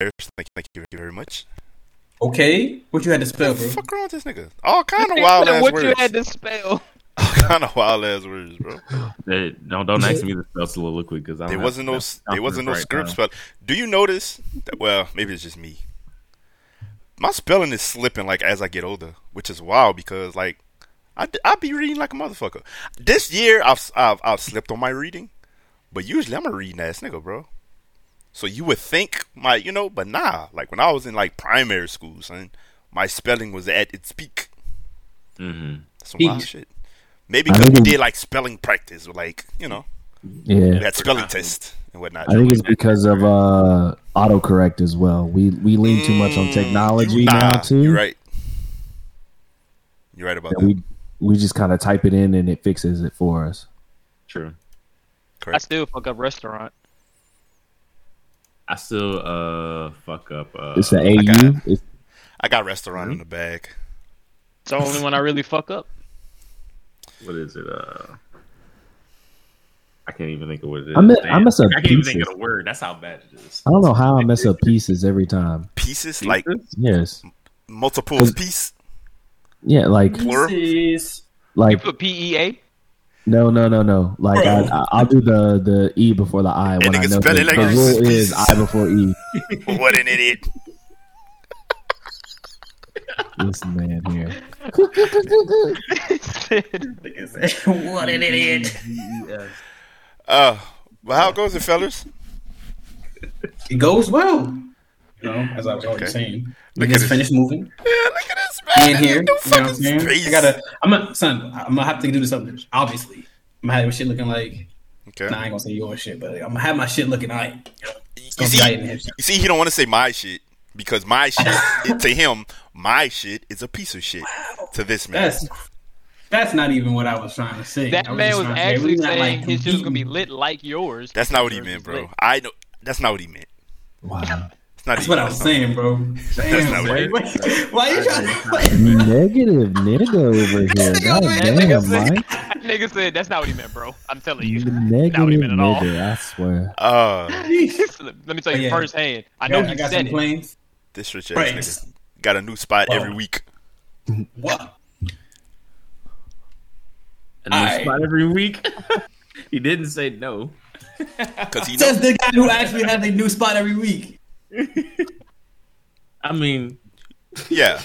Thank, thank you very much. Okay, what you had to spell, bro? Fuck wrong with this nigga? All kind of wild ass what words. you had to spell. All kind of wild ass words, bro. Hey, don't don't ask me to spell soliloquy because There wasn't no there wasn't no script spell. Do you notice? That, well, maybe it's just me. My spelling is slipping like as I get older, which is wild because like I I be reading like a motherfucker. This year I've I've, I've slipped on my reading, but usually I'm a reading ass nigga, bro. So you would think my you know, but nah. Like when I was in like primary school, son, my spelling was at its peak. Mm-hmm. Some Peak. wild shit. Maybe because we did like spelling practice, or like you know, we Yeah, had spelling test and whatnot. I think it's because of uh autocorrect as well. We we lean too much on Mm, technology nah, now too. You're right. You're right about that that. we we just kind of type it in and it fixes it for us. True. Correct. I Correct. still fuck up restaurant. I still uh fuck up. Uh, It's the I got AU. It's, I got restaurant in the bag. It's the only one I really fuck up. what is it? Uh, I can't even think of what it is. I mess- I Damn. mess up I can't even think pieces. of the word. That's how bad it is. I don't know how I mess up pieces every time. Pieces, like Yes, multiple Cause- piece. yeah, like Plural? Pieces. You like put P E A. no no no no. Like Bro. I, I I'll do the the e before the i when I nigga know spell the, it like the rule pieces. is i before e. what an idiot! This man here. what an idiot. Uh, well, how goes it, fellas? It goes well. You know, as I was already Okay. saying. Look We at just finished moving. Yeah, look at this man. Me in here. You know what I'm saying? space. I gotta I'm a son, I'm gonna have to do something, obviously. I'm gonna have my shit looking like Okay. nah, I ain't gonna say your shit, but I'm gonna have my shit looking alright. you, see, be aight in here. you see, he don't want to say my shit because my shit it, to him, my shit is a piece of shit to this man. That's that's not even what I was trying to say. That I man was trying to say, actually saying like, his shit was gonna be lit like yours. That's not what he meant, bro. lit. I know that's not what he meant. Wow. It's not That's what I was saying, bro. Damn, not boy. what- Why- Why you trying to Negative nigga over here. God damn, Mike. That nigga said that's not what he meant, bro. I'm telling you. Negative Not what he meant at all. nigga. I swear. Uh, Let me tell you Oh, yeah. firsthand. I I know got, I he got said some it. planes. this rich ass Praise. nigga got a new spot Wow. every week. What? A new Alright. spot every week. he didn't say no. Because he Says the guy who actually has a new spot every week. I mean, Yeah.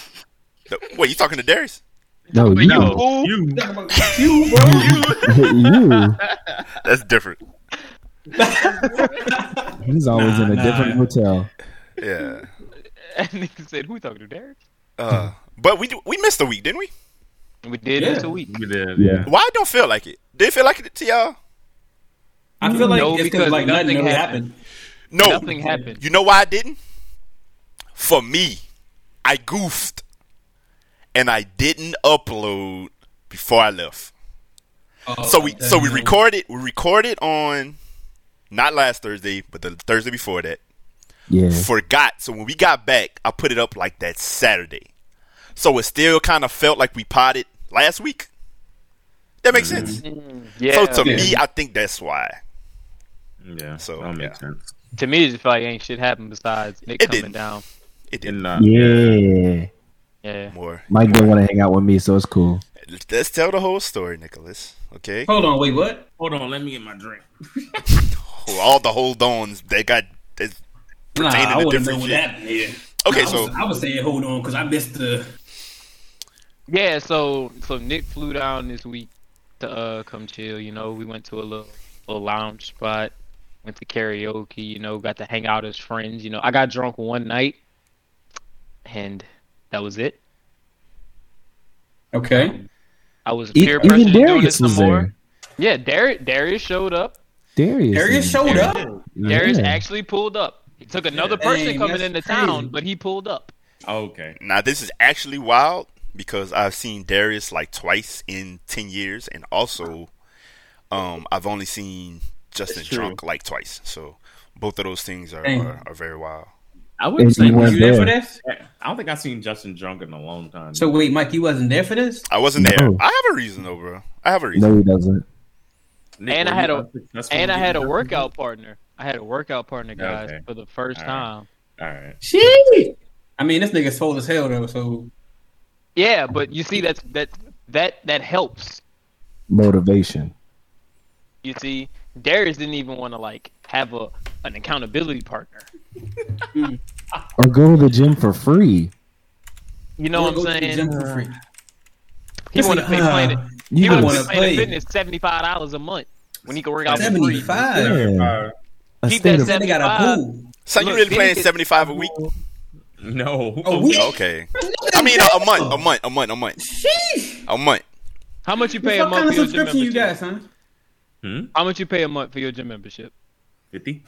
The- wait, you talking to Darius? No, But you. you you. You, bro. you. That's different. He's always Nah, in a nah. different hotel. Yeah. And nigga said, "Who you talking to, Derek?" Uh, but we we missed a week, didn't we? We did Yeah. this a week. You did, Yeah. yeah. Why I don't feel like it? Did it feel like it to y'all? I feel like No, it's because because like nothing nothing happened. happened. No. Nothing happened. You know why I didn't? For me, I goofed, and I didn't upload before I left. Oh, So we so we recorded we recorded on not last Thursday, but the Thursday before that. Yeah. Forgot. So when we got back, I put it up like that Saturday. So it still kind of felt like we potted last week. That makes sense. Yeah. So to Yeah. me, I think that's why. Yeah, So, that makes yeah. sense. To me, it just felt like ain't shit happened besides Nick It coming didn't. down. It did And uh, Yeah. Yeah. more. Mike didn't want to hang out with me, so it's cool. Let's tell the whole story, Nicholas. Okay. Hold on, wait, what? hold on, let me get my drink. All the hold ons they got. That's Nah, pertaining I to wouldn't different know what shit. happened here. Okay, I so was, I was saying hold on because I missed the. Yeah, so so Nick flew down this week to uh come chill. You know, we went to a little little lounge spot, went to karaoke. You know, got to hang out as friends. You know, I got drunk one night, and that was it. Okay. I was E- peer even pressured to doing Darius this some was more. there. Yeah, Darius Darius showed up. Darius. Darius is- showed up. Darius Yeah. actually pulled up. He took another Dang, person coming into crazy. town, but he pulled up. Okay. now this is actually wild because I've seen Darius like twice in ten years, and also, um, I've only seen Justin true. drunk like twice. So both of those things are are, are very wild. I wouldn't say you Was weren't there for this? I don't think I've seen Justin drunk in a long time. So wait, Mike, you wasn't there for this? I wasn't there. No. I have a reason though, bro. I have a reason. No, he doesn't. Nick, and I had a- And I had a getting workout partner. I had a workout partner, guys, Okay. for the first All right. time. All right. Shit. I mean, this nigga's swole as hell though. So Yeah, but you see that's that that that helps. Motivation. You see, Darius didn't even want to like have a an accountability partner. Or go to the gym for free. You know Or what I'm to the saying? gym for free. He want to pay Uh, Planet. You He want wanna pay Planet play. Fitness seventy five dollars a month when he can work out for free. five. Yeah. A Keep that of, seven- They got a 75. pool. So you really then paying seventy five a week? No. A week? Okay. I mean, a, a month, a month, a month, a month, Sheesh. a month. How much you pay a month? What kind of for your gym subscription you got, son? Hmm? How much you pay a month for your gym membership? Fifty.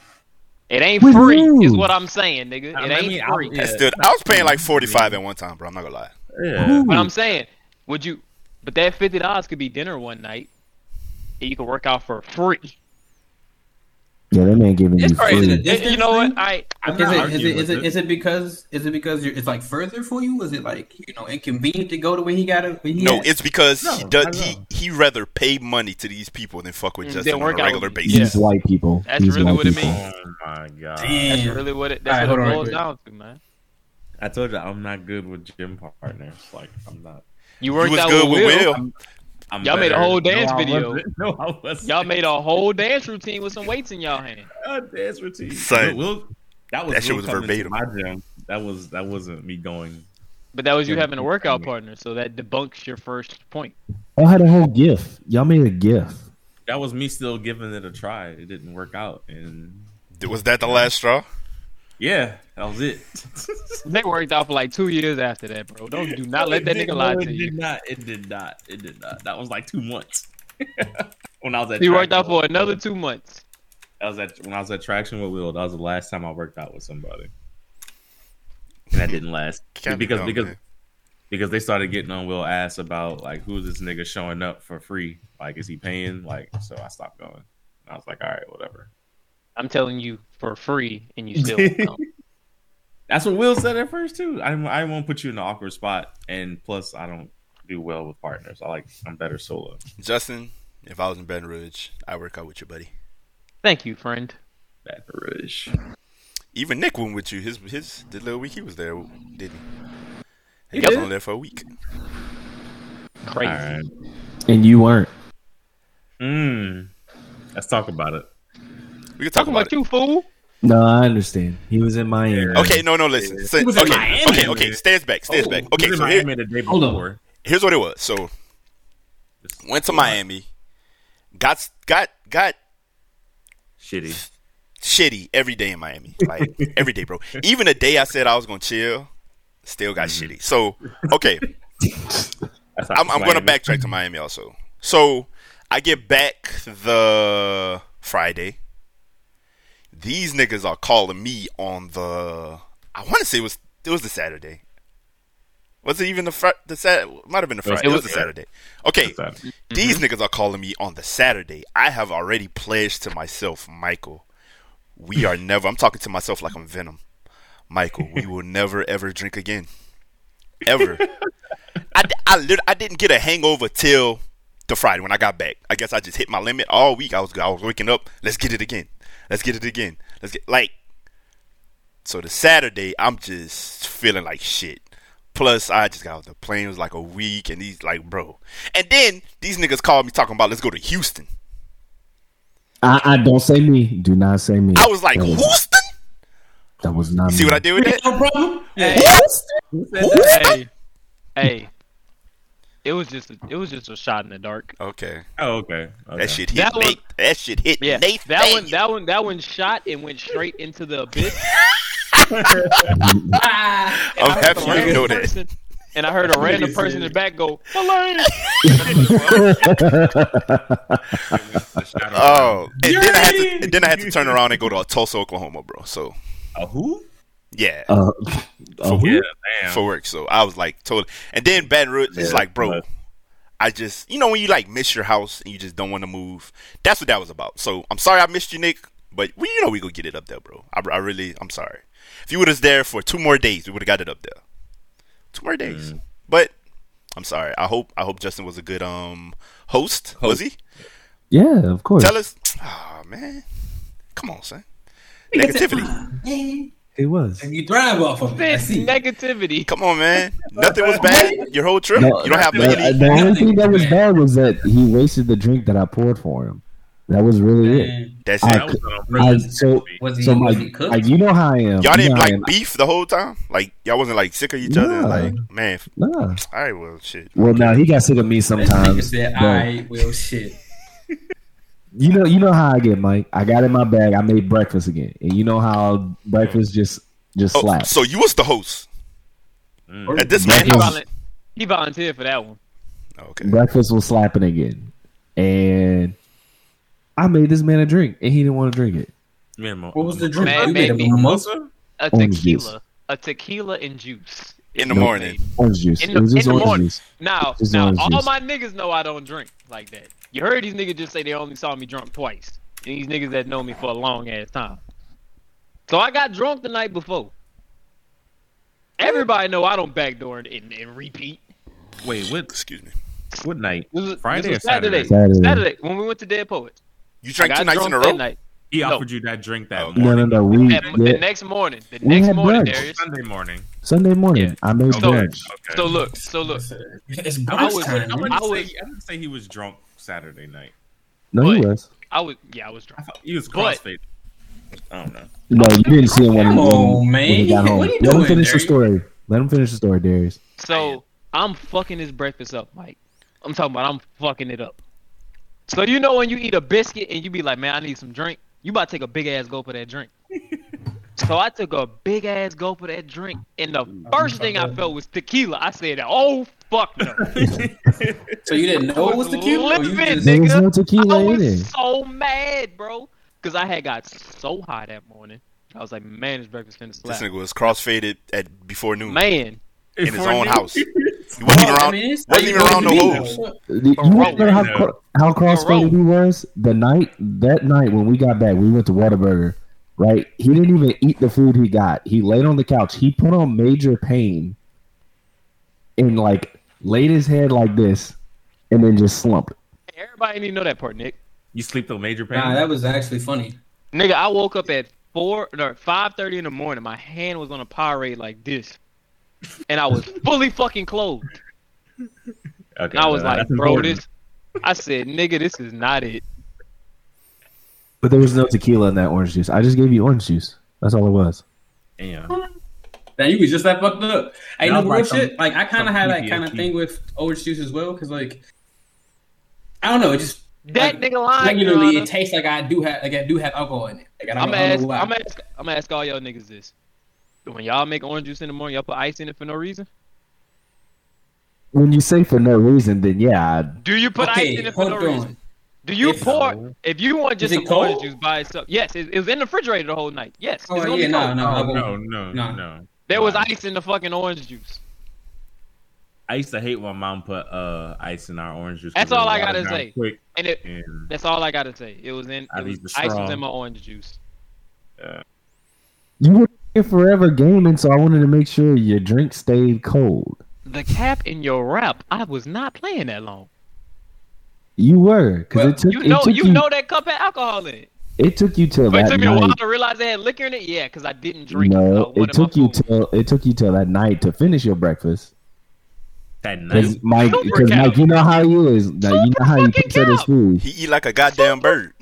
It ain't Woohoo. free, is what I'm saying, nigga. It I ain't mean, I- free. yeah. That's. I was paying like forty five at one time, bro. I'm not gonna lie. Yeah. But I'm saying, would you? But that fifty dollars could be dinner one night, and you could work out for free. Yeah, that man giving It's you crazy. free. Is it you know what? I I'm Is not it, is it is it is it because is it because you're, it's like further for you? Is it like you know inconvenient to go to where he got to? No, it's because No, he does. He he rather pay money to these people than fuck with Mm, Justin on a work out regular with me. basis. These white people. That's These really white what it people. means. Oh my god. that's really what it. That's hold what on it boils down to, man. I told you I'm not good with gym partners. Like I'm not. You worked was out good with with Will. Will. I'm Y'all made a whole dance no, video. wasn't. No, I wasn't. Y'all made a whole dance routine with some weights in y'all hand. a dance routine. Son, Will- Will- that was that shit was verbatim. My gym. That was that wasn't me going. But that was you having a workout partner, so that debunks your first point. I had a whole gift. Y'all made a gift. That was me still giving it a try. It didn't work out, and Was that the last straw? Yeah, that was it. They worked out for like two years after that, bro. Don't do not let that It nigga lie no, to it you. Did not. It did not. It did not. That was like two months. when I was at He worked out Traction- for another two months. That was at when I was at Traction with Will. That was the last time I worked out with somebody, and that didn't last Can't be because dumb, because man. because they started getting on Will ass about like who's this nigga showing up for free? Like, is he paying? Like, so I stopped going. I was like, all right, whatever. I'm telling you for free, and you still won't come. That's what Will said at first too. I I won't put you in an awkward spot, and plus I don't do well with partners. I like I'm better solo. Justin, if I was in Baton Rouge, I'd work out with you, buddy. Thank you, friend. Baton Rouge. Even Nick went with you. His his the little week he was there, didn't he? He Yep. was only there for a week. Crazy. All right. And you weren't. Mm. Let's talk about it. We can talk Talking about about you, fool. No, I understand. He was in Miami. it. Okay, no, no, listen. So- He was in okay, Miami. okay, okay. Stands back, stands Oh, back. He Okay, was so in here, the day Hold on. here's what it was. So went to Miami, got got got Shitty. shitty every day in Miami. Like every day, bro. Even the day I said I was gonna chill, still got mm-hmm. shitty. So okay, I'm, I'm gonna backtrack to Miami also. So I get back the Friday. These niggas are calling me on the. I want to say it was it was the Saturday. Was it even the fr- the Sat? Might have been the Friday. It was, it was- the Saturday. Okay, that. these mm-hmm. niggas are calling me on the Saturday. I have already pledged to myself, Michael. We are never. I'm talking to myself like I'm Venom. Michael, we will never ever drink again, ever. I, I, lit- I didn't get a hangover till the Friday when I got back. I guess I just hit my limit all week. I was I was waking up. Let's get it again. Let's get it again. Let's get like. So the Saturday, I'm just feeling like shit. Plus, I just got off the plane. It was like a week, and he's like, bro. And then these niggas called me talking about let's go to Houston. I, I don't say me. Do not say me. I was like, that was, Houston? that was not See me. what I did with that? No problem. Yeah. Hey, hey. It was just a, it was just a shot in the dark. Okay, Oh, okay. okay. that shit hit. That one- Nate. That shit hit. Yeah, Nathan. that one that one that one shot and went straight into the abyss. I'm happy you know that. person- And I heard a random person in the back go, Elaine. Oh, and then I had to, and then I had to turn around and go to Tulsa, Oklahoma, bro. So A who? Yeah, Uh, uh, who? Yeah, damn. for work. So I was like, totally. And then Baton Rouge, it's Yeah, like, bro, but- I just, you know, when you like miss your house and you just don't want to move. That's what that was about. So I'm sorry I missed you, Nick, but we, you know, we gonna get it up there, bro. I, I really, I'm sorry. If you would have there for two more days, we would have got it up there. Two more days, Mm. but I'm sorry. I hope, I hope Justin was a good um host. Was he? Yeah, of course. Tell us. Oh man, come on, son. Negativity. It was. And you thrive off of it. I This see. negativity. Come on, man. Nothing was bad. Your whole trip. No, you don't have the, any. the only thing that was bad was that he wasted the drink that I poured for him. That was really it. That's I it. That was on I, so, Was he, so was like, he cooked? Like, you know how I am. Y'all didn't know like beef the whole time. Like y'all wasn't like sick of each other. Nah. Like man, Nah. I will shit. Well, now he got sick of me sometimes. said, "I will shit." you know, you know how I get, Mike. I got in my bag. I made breakfast again, and you know how breakfast just just Oh, slaps. so you was the host Mm. at this He, man Breakfast- house. he volunteered for that one. Okay. breakfast was slapping again, and I made this man a drink, and he didn't want to drink it. Minimum. What was the drink? Man, you made a maybe. mimosa. A Orange tequila. A tequila and juice. In the Is morning. Orange juice. In it the- was just in the morning. juice. Now, now all juice. my niggas know I don't drink like that. You heard these niggas just say they only saw me drunk twice. And these niggas that know me for a long ass time. So I got drunk the night before. Everybody know I don't backdoor and, and, and repeat. Wait, what? Excuse me. What night? Was, Friday this or was Saturday. Saturday. Saturday when we went to Dead Poets. You drank two nights in a row. that night. He No. offered you that drink that Oh, No, morning. no, no. We And yeah, the next morning, the We next had morning, brunch. Darius. Sunday morning. Sunday morning. Yeah. I made So- brunch. Okay. So look, so look. It's I brunch was- time. I man. wouldn't, I say, was- I wouldn't say he was drunk Saturday night. No, he was. I was, yeah, I was I drunk. thought he was But- crossfaded. I don't know. No, you didn't see him when, Come when, on, when he got home. What are you Let him doing, finish the story. Let him finish the story, Darius. So I'm fucking this breakfast up, Mike. I'm talking about I'm fucking it up. So you know when you eat a biscuit and you be like, man, I need some drink. You about to take a big ass gulp of that drink. So I took a big ass gulp of that drink, and the mm-hmm. first thing I felt was tequila. I said, oh fuck no. So you didn't know it was tequila? Or you just, There was nigga. no tequila I in was it. so mad, bro, because I had got so high that morning. I was like, man, this breakfast finna This slap. nigga was crossfaded at before noon Man, in his own noon. house. He wasn't even I around. mean, wasn't even how you around no supposed hoes. You Bro, remember how how crossfaded he was the night that night when we got back. We went to Whataburger, right? He didn't even eat the food he got. He laid on the couch. He put on Major Payne, and like laid his head like this, and then just slumped. everybody need to know that part, Nick. You sleep till Major Payne. Nah, that was actually funny. Nigga, I woke up at four no five thirty in the morning. My hand was on a Powerade like this, and I was fully fucking clothed. okay, And I was uh, like, bro, important. this. I said, nigga, this is not it. But there was no tequila in that orange juice. I just gave you orange juice. That's all it was. Damn. Now you was just that fucked up. Hey, no real like some- shit. Like I kind of had that kind of thing with orange juice as well, because like I don't know, it just That like, nigga lying. regularly Your it tastes like I do have like I do have alcohol in it. Like I don't, I'm gonna ask. I'm gonna ask. I'm gonna ask all y'all niggas this. When y'all make orange juice in the morning, y'all put ice in it for no reason. When you say for no reason, then yeah, I- Do you put ice in it for no on. reason? Do you If- pour? If you want just some orange cold? juice by itself, yes, it, it was in the refrigerator the whole night. Yes, Oh yeah, be no, cold. no, Oh, no, no, Nah. no. There was ice in the fucking orange juice. I used to hate when mom put uh ice in our orange juice. That's 'cause it all I gotta say. Quick And it, and that's all I gotta say. It was in. I It was, ice was in my orange juice. you were here forever gaming, so I wanted to make sure your drink stayed cold. The cap in your wrap. I was not playing that long. You were because Well, it took You it know, took you know that cup had alcohol in it. it took you till But it that took me a while to realize they had liquor in it. Yeah, because I didn't drink. No, uh, one it took you foods. till it took you till that night to finish your breakfast. that night, Because. Mike, because. Mike, you know how he is. Now, you know how he fucking picks at his food, He eat like a goddamn bird.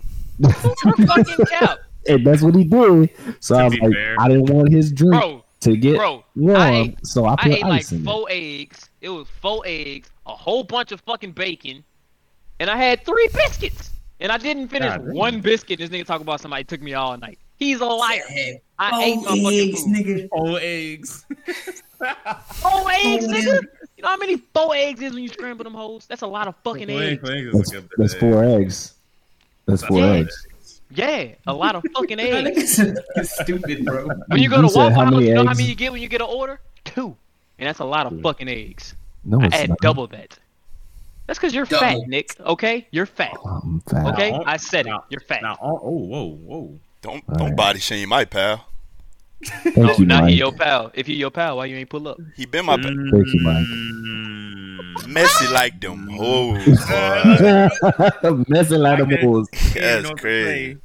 Super fucking cap, and that's what he did. So To I was like, fair. I didn't want his drink bro. to get Bro, warm, I ate- so I I put ate like ice in it. four eggs. It was four eggs, a whole bunch of fucking bacon, and I had three biscuits. And I didn't finish God damn. one biscuit. This nigga talk about somebody took me all night. He's a liar. Hey, I oh, ate my fucking food. nigga. Whole eggs. Four eggs, Oh, nigga. You know how many four eggs is when you scramble them hoes? That's a lot of fucking Whole eggs- eggs. whole eggs is That's, a that's four eggs. That's four Yeah. eggs. Yeah, a lot of fucking eggs. stupid, bro. When you go to said Waffle how House, you know how many you get when you get an order? Two. And that's a lot of fucking eggs. No, I it's had not. double that. That's because you're fat, Nick. Okay? You're fat. I'm fat. Okay? Now, I said it. You're fat. Now, oh, oh, whoa, whoa. Don't All don't right. body shame my pal. Thank Oh, you, now he Mike. your pal. If he your pal, why you ain't pull up? He been my pal. Thank you, Mike. Mm. Messy like them hoes. boy. Messing like I the can- bulls. He didn't That's know what to crazy.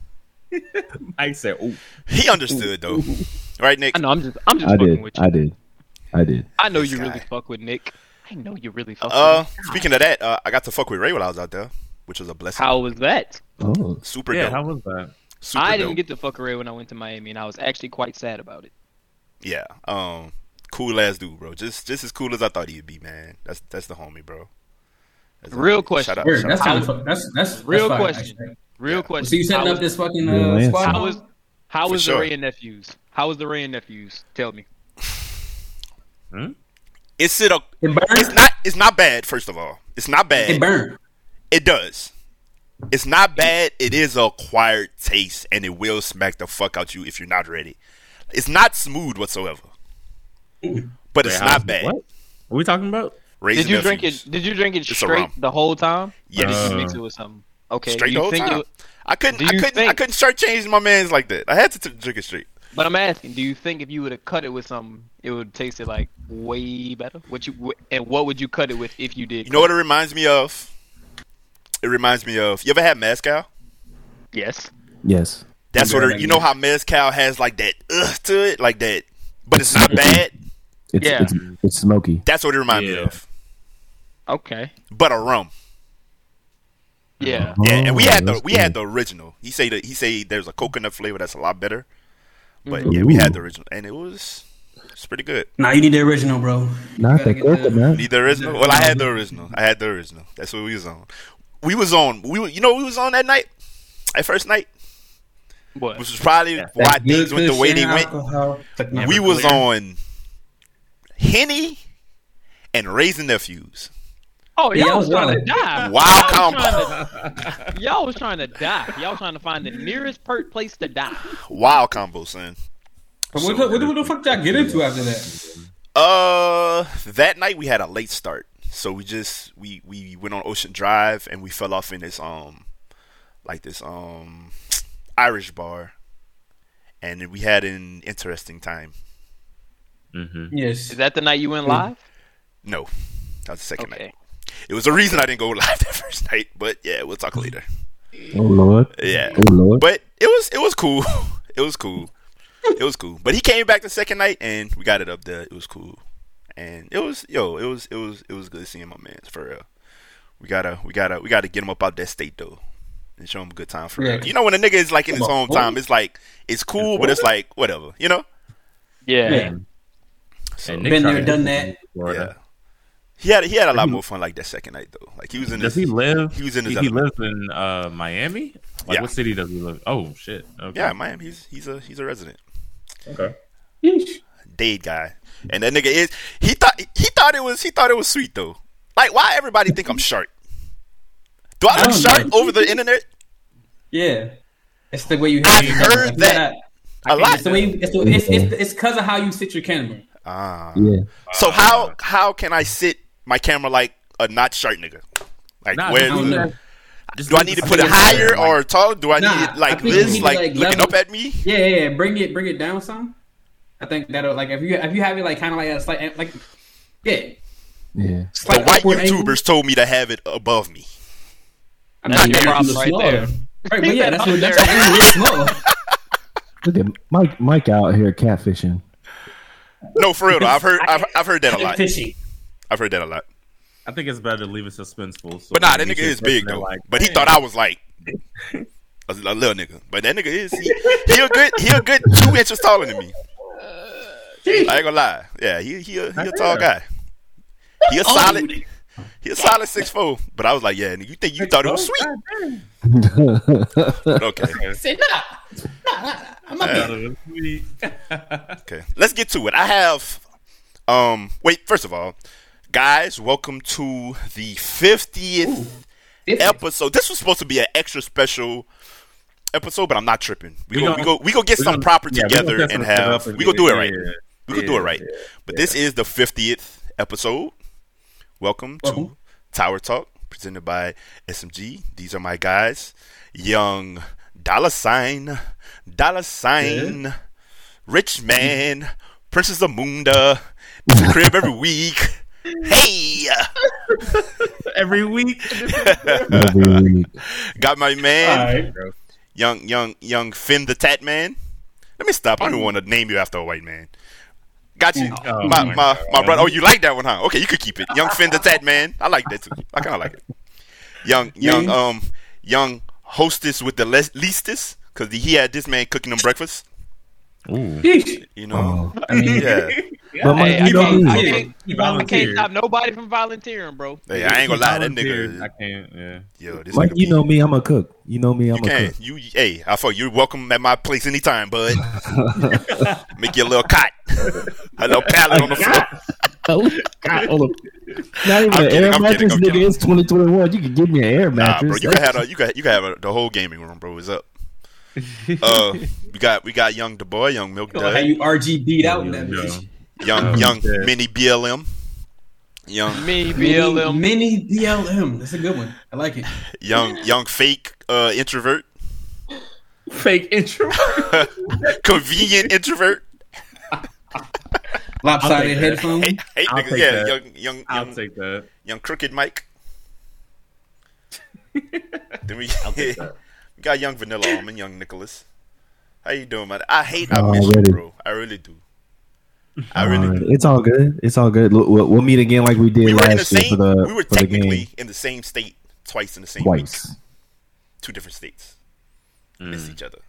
say. Mike said, "Oh, He understood though. Right, Nick? I know. I'm just. I'm just I fucking did. with you. I did. I did. I know This you guy. really fuck with Nick. I know you really fuck Uh, speaking of that, uh, I got to fuck with Ray while I was out there, which was a blessing. How was that? Oh, Super Yeah, dope. how was that? Super I dope. didn't get to fuck Ray when I went to Miami, and I was actually quite sad about it. Yeah. Um. Cool ass dude, bro. Just just as cool as I thought he'd be, man. That's that's the homie, bro. That's Real homie. question. Shout out, Word, shout that's out. kind that's that's Real that's question. actually. Real Yeah. question. So you setting how up was, this fucking uh, squad? How was how For was sure. the Wray and Nephews? How was the Wray and Nephews? Tell me. It's it a, It burned. It's not. It's not bad. First of all, it's not It bad. It does. It's not bad. It is a acquired taste, and it will smack the fuck out you if you're not ready. It's not smooth whatsoever, but it's Wait, not how's- bad. What? What are we talking about? Raisin Did you drink it? Did you drink it It's straight the whole time? Yes. Or did you Uh, mix it with something? Okay. Straight do the whole think time. It, I couldn't. I couldn't. I couldn't start changing my man's like that. I had to t- drink it straight. But I'm asking, do you think if you would have cut it with something, it would taste it like way better? What you and what would you cut it with if you did? You know what it reminds me of? It reminds me of. You ever had mezcal? Yes. yes. That's what. It, you know how mezcal has like that ugh to it, like that, but it's not bad. It's, Yeah. it's it's smoky. That's what it reminds me of. Okay. But a rum. Yeah. Yeah, and we Oh, had the we had the original. He say that he say there's a coconut flavor that's a lot better. But yeah, we had the original, and it was it's pretty good. Nah, you need the original, bro. Not gotta the get the- Need the original? Well, I had the original. I had the original. That's what we was on. We was on. We were- you know we was on that night, that first night, What? which was probably That why things went the way they went. alcohol. Took We my- was on Henny and Wray and Nephews. Oh, Yeah, y'all I was was trying to die. Wow, combo. was to- Y'all was trying to die. Y'all was trying to find the nearest per- place to die. Wow, combo, son. What, the- what, what the fuck did I get into after that? Uh, that night we had a late start, so we just we we went on Ocean Drive and we fell off in this um like this um Irish bar, and we had an interesting time. Mm-hmm. Yes. Is that the night you went live? No, that was the second Okay. night. It was a reason I didn't go live that first night, but yeah, we'll talk later. Oh lord. Yeah, Oh lord. but it was it was cool. It was cool. It was cool. But he came back the second night and we got it up there. It was cool. And it was yo, it was it was it was good seeing my man for real. We gotta we gotta we gotta get him up out that state though. And show him a good time for Yeah. real. You know when a nigga is like in his Come on, hometown, it's like it's cool, but it's like whatever, you know? Yeah. Yeah. So And Been there, done that. yeah. He had he had a lot more fun like that second night though. Like he was in Does his he live? he was in his He, he element. lives in uh, Miami. Like Yeah. what city does he live? Oh shit. Okay. Yeah, Miami. He's he's a he's a resident. Okay. Yeesh. Dade guy. And that nigga is he thought he thought it was he thought it was sweet though. Like why everybody think I'm sharp? Do I I look don't sharp know. over the internet? Yeah. It's the way you I've your heard camera. that I a can't- lot. It's the way you, it's the, it's it's it's because of how you sit your camera. Ah. Yeah. So how how can I sit my camera like a not sharp nigga? Like Nah, where just don't leave the, know. it- just do I need to put it higher camera, or taller? Do I Nah, need it like think this, need like, like, looking up at me? Yeah, yeah, yeah. Bring it, bring it down some. I think that'll like if you if you have it like kind of like a slight eh, like yeah. Yeah. The slight white upward angle. Told me to have it above me. I'm not your your problems problem right smaller. there. Right, but yeah, that's what that's there. what angle is small. Look at Mike. Mike out here catfishing. No, for real though. I've heard I've, I've heard that a lot. Fishy. I've heard that a lot. I think it's better to leave it suspenseful. So But nah, that when you nigga is big though. Like, but he thought I was like a, a little nigga. But that nigga is he, he a good he a good two inches taller than me. I ain't gonna lie. Yeah, he he a, he a tall guy. He a solid he a solid six four. But I was like, yeah, you think you thought it was sweet? But okay, Say nah, nah, nah, I'm not Yeah. Sweet. okay. Let's get to it. I have um wait, first of all, guys, welcome to the fiftieth episode. This was supposed to be an extra special episode, but I'm not tripping. We, We go, gonna- we go we go get some gonna- proper yeah, together and have we gonna do it right. yeah, We gonna do it right. But this is the fiftieth episode. Welcome to Tower Talk, presented by SMG. These are my guys, Young Dollar Sign, Dollar Sign, Rich Man, Princess Amunda, crib every week. Hey, Every week. Every week. got my man, All right. young young young Finn the Tat Man. Let me stop. I don't want to name you after a white man. Got you, Oh, my my my, my brother. Oh, you like that one, huh? Okay, you could keep it. Young Fender Tat man, I like that too. I kind of like it. Young, young, um, young hostess with the le- leastest, because he had this man cooking them breakfast. Ooh. You know, Oh. I mean, yeah. But Mike, Hey, I you know can't. I can't, He I can't stop nobody from volunteering, bro. Hey, I ain't gonna lie, that Volunteered. I can't. Yeah. Yo, this Mike, nigga you know me. I'm a cook. You know me. I'm You a can. cook. You, hey, I thought you're welcome at my place anytime, bud. Make you a little cot, a little pallet on the floor. God, hold up. Not even I'm an kidding, air I'm mattress, kidding, nigga. kidding. It's 2021. You can give me an air mattress. Nah, bro, you can have a, you can you can have a, the whole gaming room, bro. It's up. Uh, we got we got young the boy, young Milk how you RG beat out in that bitch. Young Oh, young shit. mini BLM, young Me, Mini, BLM. mini BLM. That's a good one. I like it. young young fake uh, introvert, Fake introvert. convenient introvert. Lopsided that. headphones. Hate, hate I'll niggas, take yeah, that. young young I'll young, take that. young crooked Mike. then we, I'll take that. we got young Vanilla Almond, young Nicholas. How you doing, man? I hate I miss you, bro. I really do. I really Alright, do. It's all good. It's all good. Look, We'll, we'll meet again like we did We were in the last year for the we were for the technically game in the same state twice in the same week. twice. Two different states. Mm. Miss each other.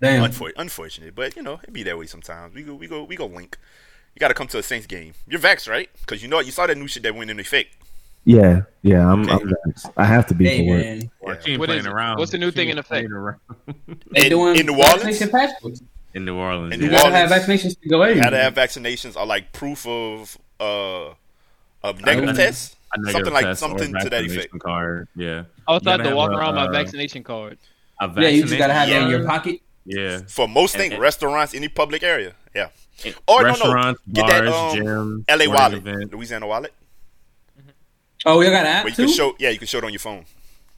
Damn. Unfor- unfortunate, but you know it be that way sometimes. We go, we go, we go link. You got to come to a Saints game. You're vaxxed, right? Because you know you saw that new shit that went in effect. Yeah, yeah. I'm. Okay. I'm. I have to be Hey for work. man, Well, she What it? around. What's the new She thing in effect? playing around. they In- doing in New Orleans? Vaccination passports. in New Orleans. In You New gotta have vaccinations to go in. How to have vaccinations are like proof of uh of negative know. test. A negative Something like test or something to that effect. Card. Yeah. I was You gotta walk a, around my uh, vaccination card. A Yeah, you just gotta have it in your pocket. Yeah. For most things, restaurants, any public area. Yeah. Or no, no. Restaurants, Get that, bars, um, gyms, LA wallet, events. Louisiana wallet, Oh, you got an app where you too? can show. Yeah, you can show it on your phone.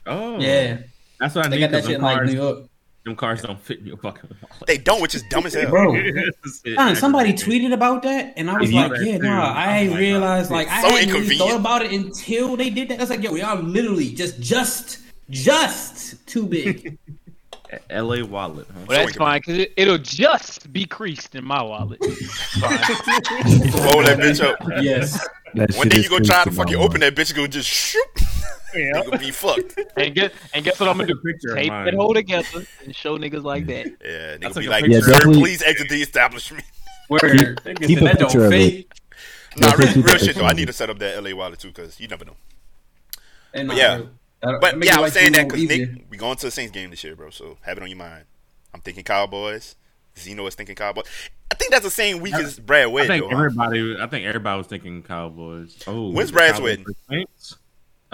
Oh, yeah, That's what I they need. got that 'cause shit in them like cars, New York. Them cars don't fit in your fucking wallet. They don't, which is dumb as hell. Bro, Son, somebody tweeted about that, and I was Yeah, like, "Yeah, too. nah." I Oh ain't my realized, God. like, I So hadn't really inconvenient. thought about it until they did that. I was like, "Yo, we are literally just, just, just too big." LA wallet. Huh? Well, that's So fine because it, it'll just be creased in my wallet. Fine. Roll that bitch up. yes, That One shit day you gonna try to fucking open that bitch, you gonna just shoot. You gonna be fucked. and guess and guess what I'm gonna do? picture Tape mine. it whole together and show niggas like that. Yeah, That's nigga be like a like, picture. sir, Yeah, please exit the establishment. word. keep a that picture don't of it. fake. Nah, real, real shit though. I need to set up that LA wallet too, cause you never know. And But yeah. Uh, but yeah, I was life saying that because. Nick, we going to the Saints game this year, bro. So have it on your mind. I'm thinking Cowboys. Zeno is thinking Cowboys. I think that's the same week as Brad I think though. huh? everybody. I think everybody was thinking Cowboys. Oh, When's the Brad's Cowboys wedding? Saints?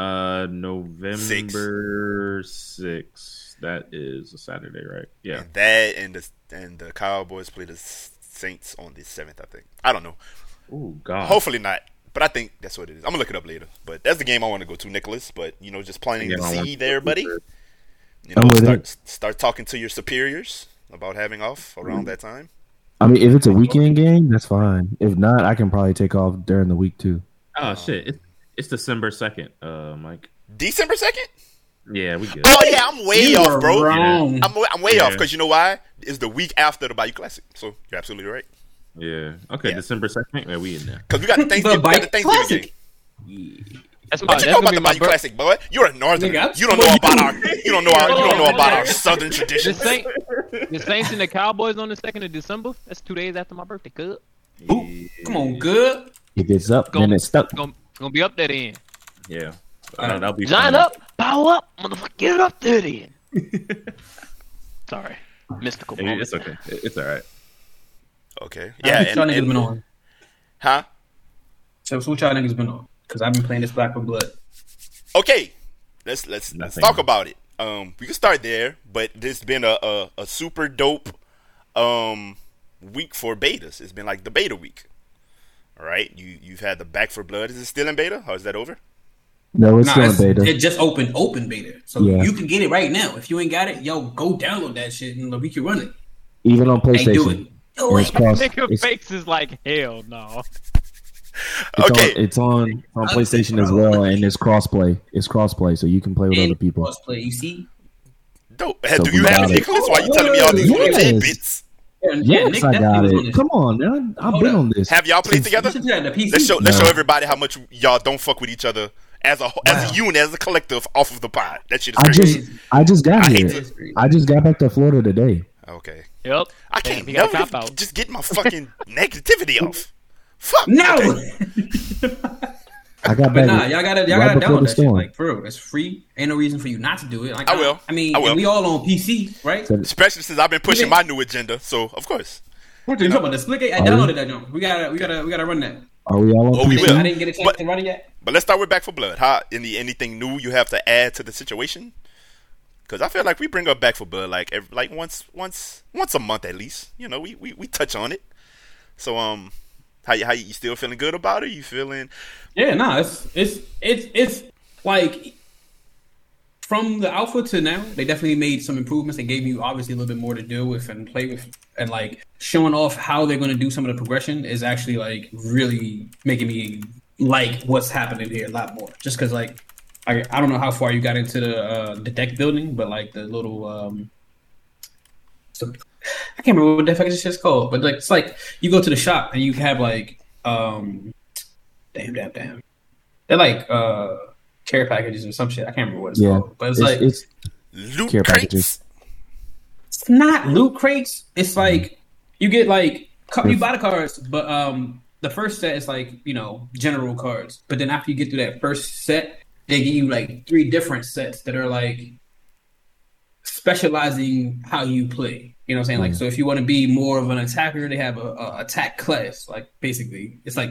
Uh, November sixth. That is a Saturday, right? Yeah. And that and the and the Cowboys play the Saints on the seventh. I think. I don't know. Oh God. Hopefully not. But I think that's what it is. I'm gonna look it up later. But that's the game I want to go to, Nicholas. But you know, just planting Yeah, the I want seed to there, buddy. there. You know, with start start talking to your superiors about having off around that time. I mean, if it's a weekend game, that's fine. If not, I can probably take off during the week too. Oh shit! It's, it's December second, uh, Mike. December second. Yeah, we good. Oh yeah, I'm way You off, bro. wrong. I'm I'm way Yeah. off because you know why? It's the week after the Bayou Classic. So you're absolutely right. Yeah. Okay, Yeah. December second. Yeah, we in there. Because we got the Thanksgiving, we got the Thanksgiving Classic. game. That's my What you know about the my Bayou birth. Classic, boy? You're a northern. Nigga, you don't know about our. You don't know our. You don't know about our southern The traditions. Saint, the Saints and the Cowboys on the second of December. That's two days after my birthday. Good. Ooh, come on, good. If it's up, Go- then it's stuck. It's gonna, it's gonna be up there then. Yeah. All right. Uh, that'll be Sign fun. up, power up, motherfucker. Get it up there then. Sorry, mystical It- moment. It's okay. It- It's all right. Okay. Yeah, Yeah. what y'all And, niggas been and, on? huh? So, so what y'all niggas been on? Because I've been playing this Back for Blood. Okay. Let's let's let's Nothing. talk about it. Um, we can start there, but there's been a a, a super dope um week for betas. It's been like the beta week. All right. You you've had the Back for Blood. Is it still in beta? Or is that over? No, it's Nah, still in beta. It just opened open beta, so Yeah. you can get it right now. If you ain't got it, yo, go download that shit and we can run it. Even on PlayStation. it. Do It's it. Nigga It's, face is like hell no. it's Okay. on, it's on on PlayStation as well, and it's crossplay. It's crossplay, so you can play with And other people. crossplay, you see? Dope. So Do you have got it, it. Nicholas? Why you telling me all these oh, little Yes. tidbits? Yeah, yeah, Yes, Nick I got it. Come on, man. I've Hold been up. on this. Have y'all played together? You should do that on the PC. Let's show let's No. show everybody how much y'all don't fuck with each other as a as a unit, as a collective off of the pod. That shit is crazy. I just, I just got I hate here. to- I just got back to Florida today. okay. Yep. I can't he got a never cop out. just get my fucking negativity off. Fuck. No, Okay. I got but back. nah, y'all gotta y'all right gotta before download the that shit. Like for real, it's free. Ain't no reason for you not to do it. Like I will. I mean, I will. we all on PC, right? Especially since I've been pushing Yeah. my new agenda, so of course. What you talking about? The Splitgate? I Are we? downloaded that jump. We gotta we gotta we gotta run that. Are we all on Oh, we PC? will. I didn't get a chance But- to run it yet. But let's start with Back for Blood. How any anything new you have to add to the situation? Because I feel like we bring up Back for Blood like every, like once once once a month at least. You know, we, we, we touch on it. So um, how you how you, still feeling good about it? You feeling Yeah, no, it's it's it's it's like from the alpha to now, they definitely made some improvements. They gave you obviously a little bit more to deal with and play with, and like showing off how they're going to do some of the progression is actually like really making me like what's happening here a lot more. Just because like I I don't know how far you got into the uh, the deck building, but like the little um. I can't remember what the fuck this shit's called, but like it's like you go to the shop and you have like um damn damn damn. They're like uh care packages or some shit. I can't remember what it's Yeah, called. But it's, it's, like it's loot Care crates? packages. it's not loot crates. It's like you get like you buy the cards, but um the first set is like, you know, general cards. But then after you get through that first set, they give you like three different sets that are like specializing how you play. You know what I'm saying? Like, so if you want to be more of an attacker, they have a, a attack class. Like, basically, it's like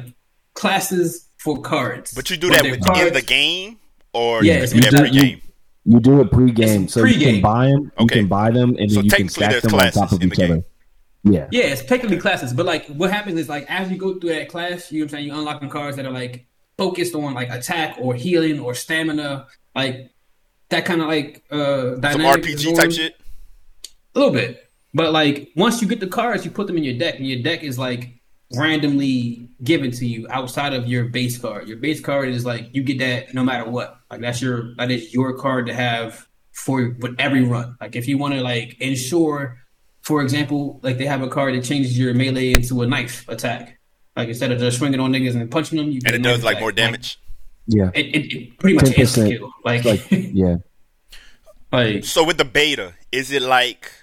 classes for cards. But you do that they're within cards- the game, or Yeah, you do that you do- pre-game. you do it pre-game, It's so you pre-game. can buy them. Okay. You can buy them, and So then you can stack them on top of each other. Yeah, Yeah, it's technically classes, but like what happens is like as you go through that class, you know what I'm saying, you unlocking cards that are like focused on like attack or healing or stamina, like that kind of like uh Some dynamic is RPG going- type shit. A little bit. But like once you get the cards, you put them in your deck, and your deck is like randomly given to you outside of your base card. Your base card is like you get that no matter what. Like that's your that is your card to have for with every run. Like if you want to like ensure, for example, like they have a card that changes your melee into a knife attack. Like instead of just swinging on niggas and punching them, you And it does like attack. more damage. yeah. It, it, it pretty much ends the 10%. kill. Like Like yeah, like So with the beta, is it like,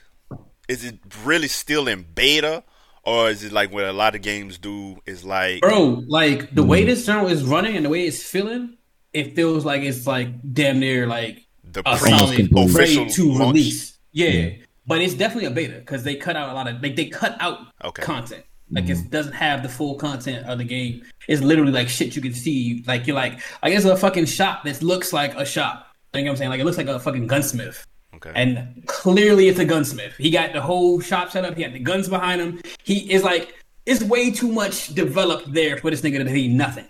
is it really still in beta, or is it like what a lot of games do? Is like, bro like the way hmm. this journal is running and the way it's feeling it feels like it's like damn near like the a pre- solid ready to launch. release. Yeah. but it's definitely a beta because they cut out a lot of like they cut out Okay. content. Like it hmm. doesn't have the full content of the game. It's literally like shit you can see. Like you're like i guess a fucking shop that looks like a shop. You know what i'm saying? Like it looks like a fucking gunsmith Okay. and clearly it's a gunsmith. He got the whole shop set up. He had the guns behind him. He is like, it's way too much developed there for this nigga to be nothing.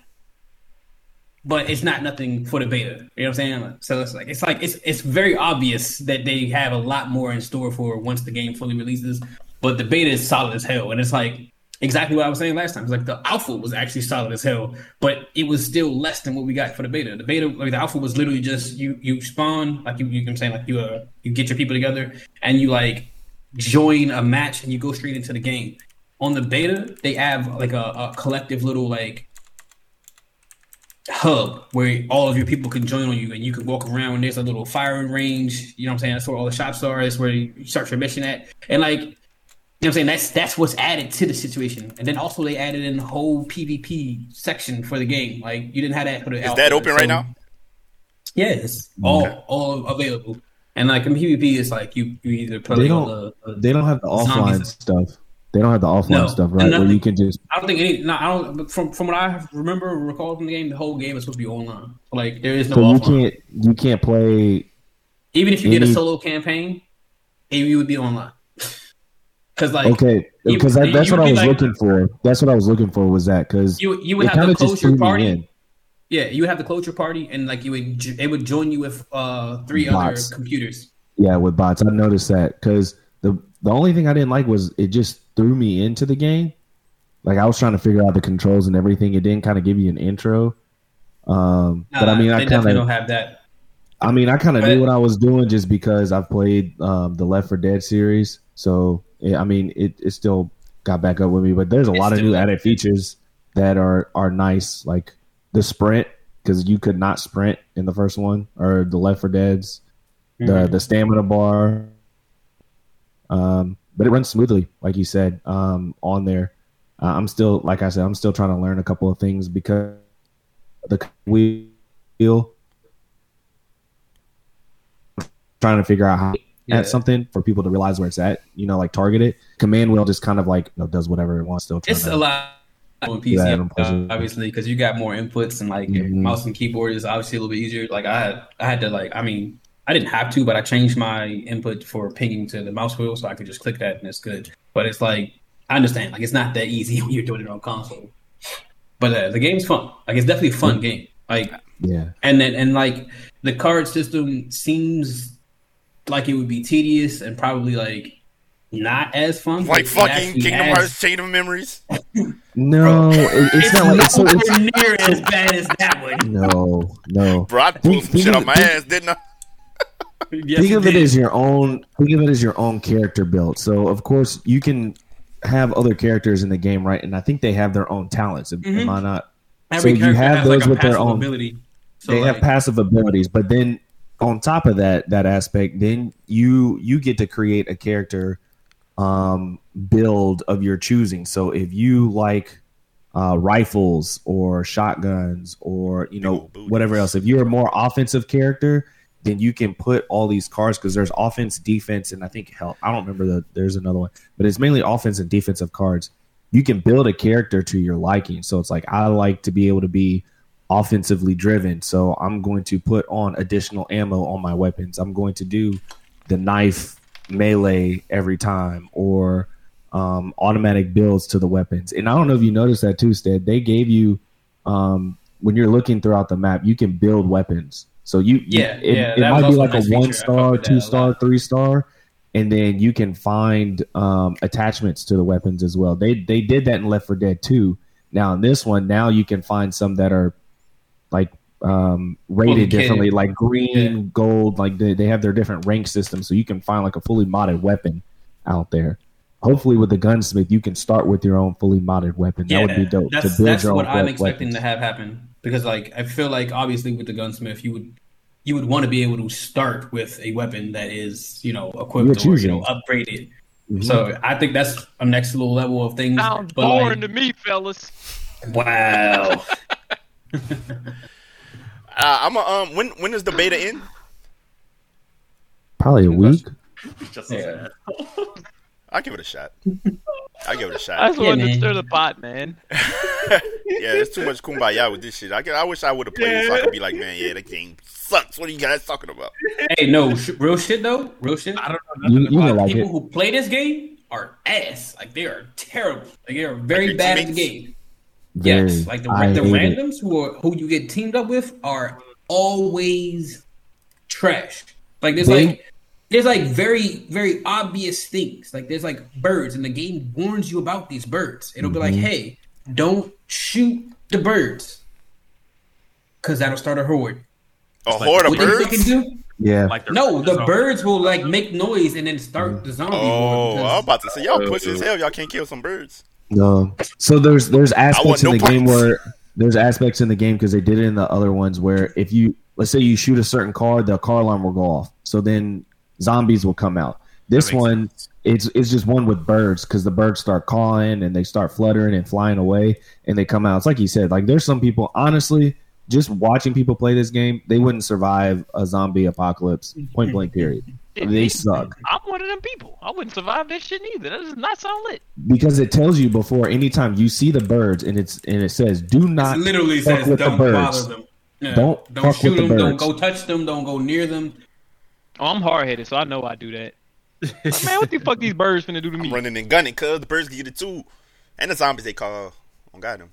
But it's not nothing for the beta. You know what I'm saying? So it's like it's like it's it's very obvious that they have a lot more in store for once the game fully releases. But the beta is solid as hell, and it's like exactly what I was saying last time. It's like the alpha was actually solid as hell, but it was still less than what we got for the beta. The beta, like the alpha, was literally just you you spawn like you you can say like you uh you get your people together and you like join a match and you go straight into the game. On the beta, they have like a, a collective little like hub where all of your people can join on you and you can walk around. There's a little firing range. You know what I'm saying? That's where all the shops are. That's where you start your mission at. And like, you know what I'm saying? That's that's what's added to the situation. And then also they added in the whole PvP section for the game. Like you didn't have that for the Is that open right now? Yeah, it's all all available. And like in PvP, it's like you you either play They don't- the, they don't have the offline Zombies. stuff. They don't have the offline No, stuff, right? Where you can just I don't think any. No, I don't. but From from what I remember, recall from the game, the whole game is supposed to be online. Like there is no so you can't you can't play. Even if you did a solo campaign, it would be online. Because like Okay, because that, that's what I was like- looking for. That's what I was looking for. Was that because you you would have to close your party. in. Yeah, you would have to close your party, and like you would it would join you with uh three Bots. other computers. Yeah, with bots, I noticed that because the the only thing I didn't like was it just threw me into the game. Like I was trying to figure out the controls and everything. It didn't kind of give you an intro. Um, but I mean, I kind don't of, have that. I mean, I kind of knew what I was doing just because I've played um, the Left for Dead series. So I mean, it, it still got back up with me. But there's a It's lot of new added features that are are nice, like the sprint because you could not sprint in the first one or the Left for Dead's, the the stamina bar. Um, but it runs smoothly, like you said, um, on there. Uh, I'm still, like I said, I'm still trying to learn a couple of things because the wheel trying to figure out how Yeah. at something for people to realize where it's at. You know, like target it. Command wheel just kind of like you know, does whatever it wants. Still, It's a lot on PC, Yeah, on PlayStation. obviously, because you got more inputs and like Mhm. mouse and keyboard is obviously a little bit easier. Like I had, I had to like, I mean, I didn't have to, but I changed my input for pinging to the mouse wheel, so I could just click that and it's good. But it's like, I understand, like it's not that easy when you're doing it on console. But uh, the game's fun. Like it's definitely a fun game. Like Yeah, and then and like the card system seems like it would be tedious and probably like not as fun. Like fucking Kingdom adds- Hearts Chain of Memories. no, it, it's, It's, not like it's, so nowhere it's near as bad as that one. no, no. Bro, I pulled some Think- shit on of- my ass, didn't I? Yes, think it of it did. as your own. Think of it as your own character build. So of course you can have other characters in the game, right? And I think they have their own talents. Am- Mhm. Am I not? Every so you have has like those with their own- ability. So they like, have passive abilities, but then on top of that, that aspect, then you you get to create a character um, build of your choosing. So if you like uh, rifles or shotguns or you know whatever else, if you're a more offensive character, then you can put all these cards because there's offense, defense, and I think health. I don't remember the there's another one, but it's mainly offense and defensive cards. You can build a character to your liking. So it's like I like to be able to be offensively driven. So I'm going to put on additional ammo on my weapons. I'm going to do the knife melee every time or um, automatic builds to the weapons. And I don't know if you noticed that too, Stead. They gave you um, when you're looking throughout the map, you can build weapons. So you, Yeah, it, yeah, it might be like a nice one. Star, two star, three star, and then you can find um, attachments to the weapons as well. They they did that in Left 4 Dead 2. Now in this one, now you can find some that are like um, rated Fully differently, like green, Yeah. gold. Like they, they have their different rank systems, so you can find like a fully modded weapon out there. Hopefully, with the gunsmith, you can start with your own fully modded weapon. that would be dope That's, to build that's your own what I'm expecting weapons. to have happen because, like, I feel like obviously with the gunsmith, you would you would want to be able to start with a weapon that is you know equipped or you know upgraded. Mhm. So I think that's a next little level of things. Sounds but, boring like, to me, fellas. wow. Uh, I'm a, um. When when does the beta end? Probably a week. Just Yeah. I'll give it a shot. I'll give it a shot. I just wanted man. to stir the pot, man. yeah, there's too much kumbaya with this shit. I, I wish I would have played it so I could be like, man, yeah, that game sucks. What are you guys talking about? hey, no, sh- real shit though. Real shit. I don't know You, you like People it. who play this game are ass. Like they are terrible. Like they are very your bad at the game. Very. Yes, like the I the hate it. randoms who are who you get teamed up with are always trash. Like there's They- like there's like very very obvious things. Like there's like birds, and the game warns you about these birds. It'll be like, Mm-hmm. hey, don't shoot the birds, because that'll start a horde. A horde of What do you think birds? it do? Yeah. Like No, the so- birds will like make noise and then start the zombie. Oh, horde I'm about to say y'all pussy as hell. Y'all can't kill some birds. No. So there's there's aspects in no the game where there's aspects in the game because they did it in the other ones where if you let's say you shoot a certain car, the car alarm will go off. So then zombies will come out. This one it's it's just one with birds because the birds start cawing and they start fluttering and flying away and they come out. It's like you said, like there's some people honestly just watching people play this game, they wouldn't survive a zombie apocalypse. Point blank period. They suck. I'm one of them people. I wouldn't survive that shit neither. That does not sound lit. because it tells you before anytime you see the birds and it's and it says do not It literally fuck says with the don't birds. bother them. Yeah. Don't don't fuck shoot with the them. Don't go touch them. Don't go near them. Oh, I'm hard headed, so I know I do that. Man, what the fuck these birds finna do to I'm me? running and gunning because the birds get it too. And the zombies they call. Oh, got them.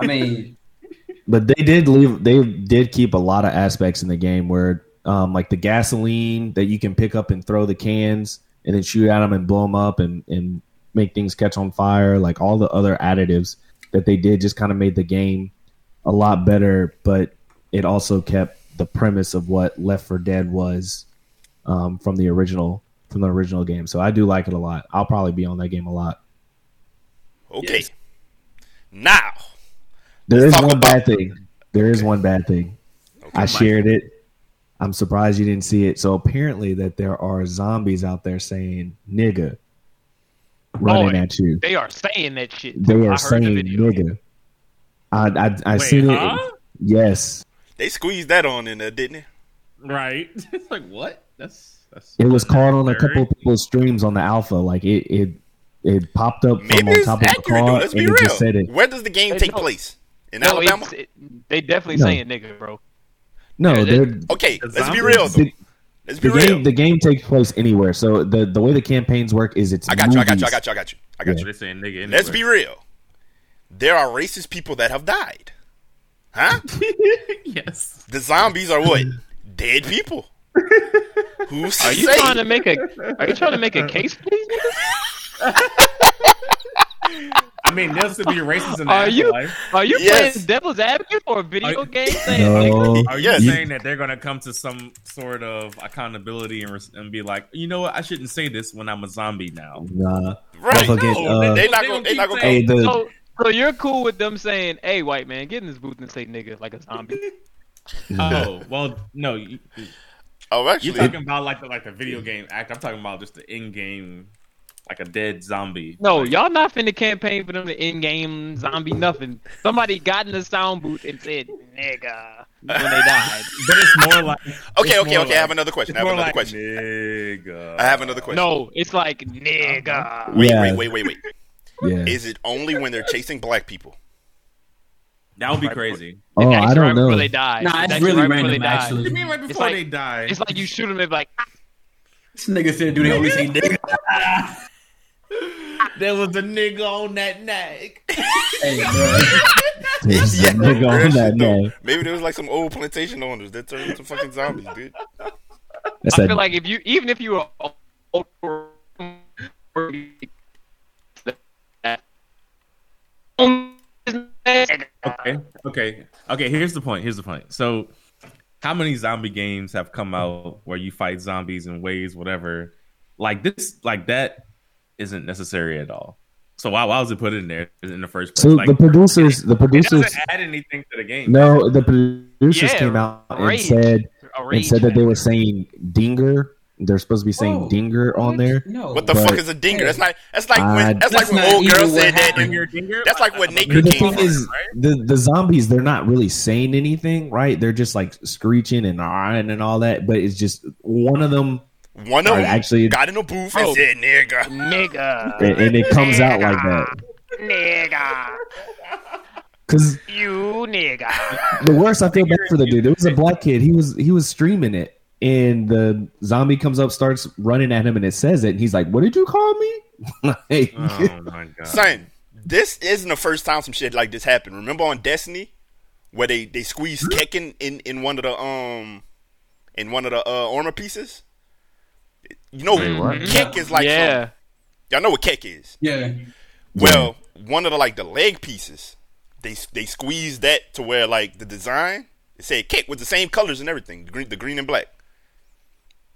I mean, But they did leave. They did keep a lot of aspects in the game where, um, like the gasoline that you can pick up and throw the cans and then shoot at them and blow them up and and make things catch on fire. Like all the other additives that they did just kind of made the game a lot better. But it also kept the premise of what Left 4 Dead was um, from the original from the original game. So I do like it a lot. I'll probably be on that game a lot. Okay. Yes. Now, There is one about- bad thing. There is one bad thing. okay, I Mike. shared it. I'm surprised you didn't see it. So apparently that there are zombies out there saying nigga running Boy. at you. They are saying that shit. They are saying the nigga. I I, I Wait, seen it. Yes. They squeezed that on in there, didn't they? Right. it's like what? That's that's. It was caught on a couple of people's streams on the alpha. Like it it it popped up from on top of the car and it real. just said it. Where does the game Hey, take no. place? In No, Alabama? it's, it, they definitely No. saying nigga, bro. No, Yeah, they're Okay, The let's be real though. the, Let's be the real. game the game takes place anywhere. So the the way the campaigns work is it's I got you. I got you. I got you. I got you. I got Yeah. you. They're saying nigga. Anyway. Let's be real. There are racist people that have died. Huh? yes. The zombies are what? Dead people. Who's Are you say? trying to make a? Are you trying to make a case, please? nigga? I mean, there'll still be racist in the Are you- afterlife. Are you Yes. playing devil's advocate for a video Are- game saying nigga? No, Are you Yes. saying that they're going to come to some sort of accountability and, res- and be like, you know what? I shouldn't say this when I'm a zombie now. nah. Right. Motherfucking, No, uh, they, they not gonna. gonna They not keep gonna. Hey, the So, so you're cool with them saying, "Hey, white man, get in this booth and say nigga like a zombie." Oh well, no. You, Oh, you're actually, talking about like the like the video game act. I'm talking about just the in-game, like a dead zombie. No, Like, y'all not finna campaign for them to in-game zombie nothing. Somebody got in the sound booth and said nigga when they died. But it's more like okay, it's okay, more okay. I have another question. I have another like question. Nigga. I have another question. No, it's like nigga. Uh-huh. Wait, Yeah. wait, wait, wait, wait. yeah. Is it only when they're chasing black people? That would be crazy. Oh, I don't right before know. They die. Nah, it's actually really right random, actually. What do you mean right before like- they die? It's like you shoot them and be like, This nigga said, "Do they always say nigga?" there was a nigga on that neck. hey, bro. There's a nigga on that though. Maybe there was like some old plantation owners that turned into fucking zombies, dude. That's I feel like if you even if you were old- Okay, okay, okay. Here's the point. Here's the point. So, how many zombie games have come out where you fight zombies in ways, whatever? Like this, like that, isn't necessary at all. So why, why was it put in there in the first place? So like, the producers, the producers, doesn't add anything to the game. no, the producers Yeah, came out and said A and rage said that they were saying dinger. They're supposed to be saying Whoa. dinger on there. No. What the fuck is a dinger? That's not. That's like when. That's, That's like when old girls girl said that. happened. in- Dinger, dinger? That's like what I- I- Naked But the came thing from, is, right? the the zombies they're not really saying anything, right? They're just like screeching and ah and all that. But it's just one of them, One of them actually- got in a booth Bro. and said, "Nigga." nigga, and, and it comes out like that. nigga, Because you nigga. the worst, I feel bad for the dude. There was a black kid. He was he was streaming it, and the zombie comes up, starts running at him, and it says it. And he's like, "What did you call me?" like, Oh my god! Son, this isn't the first time some shit like this happened. Remember on Destiny, where they they squeezed Kekken in in one of the um in one of the uh, armor pieces. You know, what? Kek is like yeah. some- y'all know what Kek is. Yeah. Well, one of the like the leg pieces, they they squeezed that to where like the design it said Kek with the same colors and everything, the green, the green and black,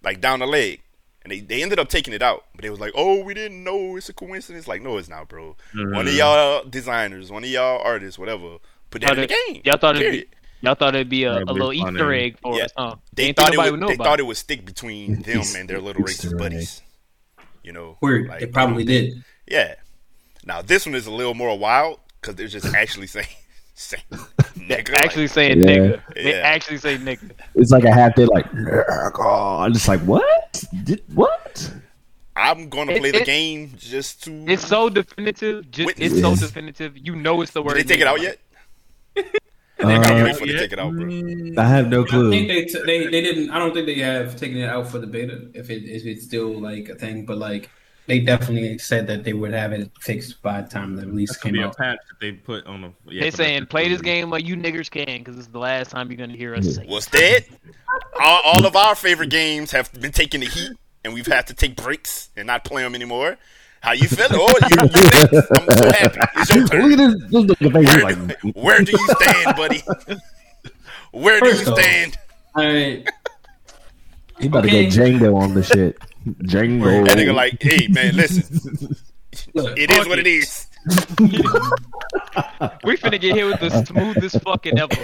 like down the leg. And they, they ended up taking it out, but they was like, "Oh, we didn't know. It's a coincidence." Like, no, it's not, bro. One of mm. y'all designers, one of y'all artists, whatever, put that Thought in the game. Y'all thought it'd Period. be, y'all thought it'd be a, a little funny. Easter egg for Yeah. us, huh? They Ain't thought it nobody would. would They thought it. it would stick between them and their little Easter racist egg. buddies. You know, Weird. like, it probably did. Yeah. Now this one is a little more wild because they're just actually saying, saying nigga. like- Actually saying Yeah. nigga. They Yeah. actually say nigga. it's like a half day, like, "Nigga." I'm just like, what? Did, what? I'm gonna It- play the game just to. It's so definitive. Just, Wait, it's so definitive. You know it's the word. Did they take it out nigga. Yet? I gotta Uh, wait for them to take it out, bro. I have no I think clue. they, t- they they didn't. I don't think they have taken it out for the beta. If it if it's still like a thing, but like they definitely said that they would have it fixed by the time the release That's came be a out. patch that they put on the. Yeah, They saying play this game like you niggers can because it's the last time you're gonna hear us say. it. What's that? All, all of our favorite games have been taking the heat, and we've had to take breaks and not play them anymore. How you feeling? Oh, you, you think? I'm so happy. It's your Look at this, this nigga face. Like, Where do you stand, buddy? Where do First you off- stand? All right. he about Okay. to go Django on the shit. Django. That nigga like, hey man, listen, Look, it is what it it. is. We finna get hit with the smoothest fucking ever.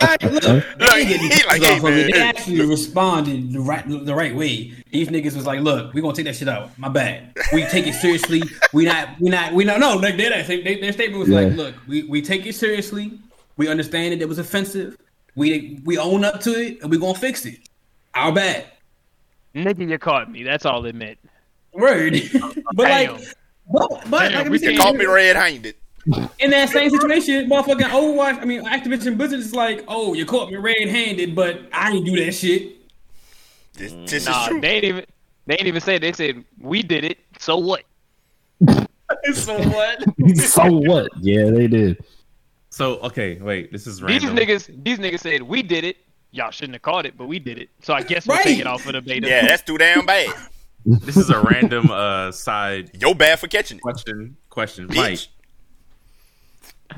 I, look, they Look, he like, hey, man. They actually responded the right the right way. These niggas was like, "Look, we gonna take that shit out. My bad. We take it seriously. We not, we not, we not. No, like they, they, they, their statement was like, "Look, we, we take it seriously. We understand that it was offensive. We we own up to it, and we gonna fix it. Our bad. Nigga, you caught me. That's all it meant. Word. but Damn. like, but, but Damn, like we we can't Caught me red-handed. in that same situation, motherfucking Overwatch. I mean, Activision Blizzard is like, "Oh, you caught me red-handed, but I didn't do that shit." This, this Nah, is true. they ain't even. They ain't even say. They said we did it. So what? so what? so what? Yeah, they did. So okay, wait. This is These niggas. These niggas said we did it. Y'all shouldn't have caught it, but we did it. So I guess we'll Right. take it off of the beta. Yeah, that's too damn bad. This is a random uh side Yo bad for catching it. question. Question, Bitch. Mike.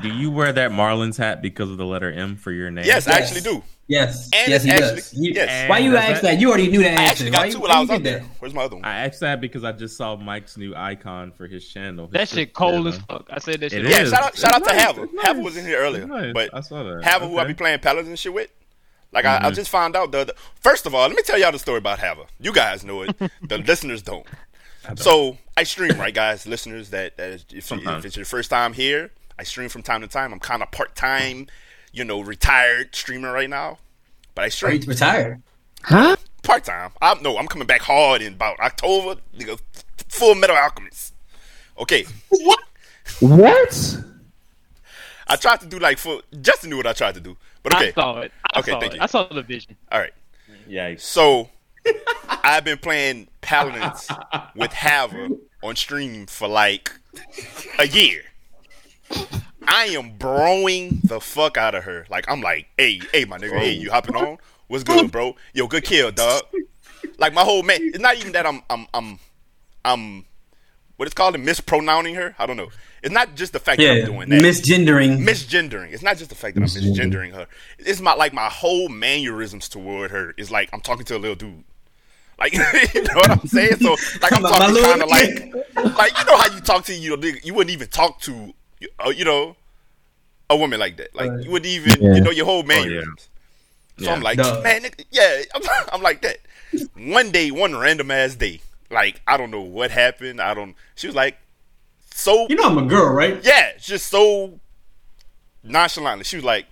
Do you wear that Marlins hat because of the letter M for your name? Yes, I actually do. Yes, And yes, he it's does. actually- You- yes. Why you ask does that? You already knew that. I answer. actually got you- two why while I was out did there. Where's my other one? I asked that because I just saw Mike's new icon for his channel. His That shit cold as fuck. I said that shit. Yeah, shout out, shout out It's to nice, Hava. it's Hava nice. was in here earlier, nice. but I saw that. Hava, who I Okay. be playing Paladins and shit with. Like I, I mm-hmm. just found out the, the first of all, let me tell y'all the story about Hava. You guys know it, the listeners don't. So I stream, right, guys, listeners. That, that is, if, you, if it's your first time here, I stream from time to time. I'm kind of part time, you know, retired streamer right now, but I Are stream you retired? Huh? part time. I'm no, I'm coming back hard in about October. Nigga, Fullmetal Alchemist. Okay, What? What? I tried to do like full. Justin knew what I tried to do, but okay, I saw it. I Okay, saw thank it. you. I saw the vision. all right. Yeah. So I've been playing Paladins with Hava on stream for like a year. I am broing the fuck out of her. Like I'm like, hey, hey, my nigga, hey, you hopping on? What's good, bro? Yo, good kill, dog. Like my whole man. It's not even that I'm I'm I'm I'm what it's called mispronouncing her. I don't know. It's not just the fact that I'm doing that misgendering. misgendering. It's not just the fact that I'm misgendering her. It's my like my whole mannerisms toward her is like I'm talking to a little dude. Like you know what I'm saying? So like I'm My- my talking kind of like like you know how you talk to you nigga, you wouldn't even talk to uh, you know a woman like that. Like you wouldn't even Yeah. you know your whole mannerisms. So I'm like, Duh. man, yeah, I'm, I'm like that. One day, one random ass day, like I don't know what happened. I don't. She was like, so You know I'm a girl, right? yeah, just so nonchalantly. She was like,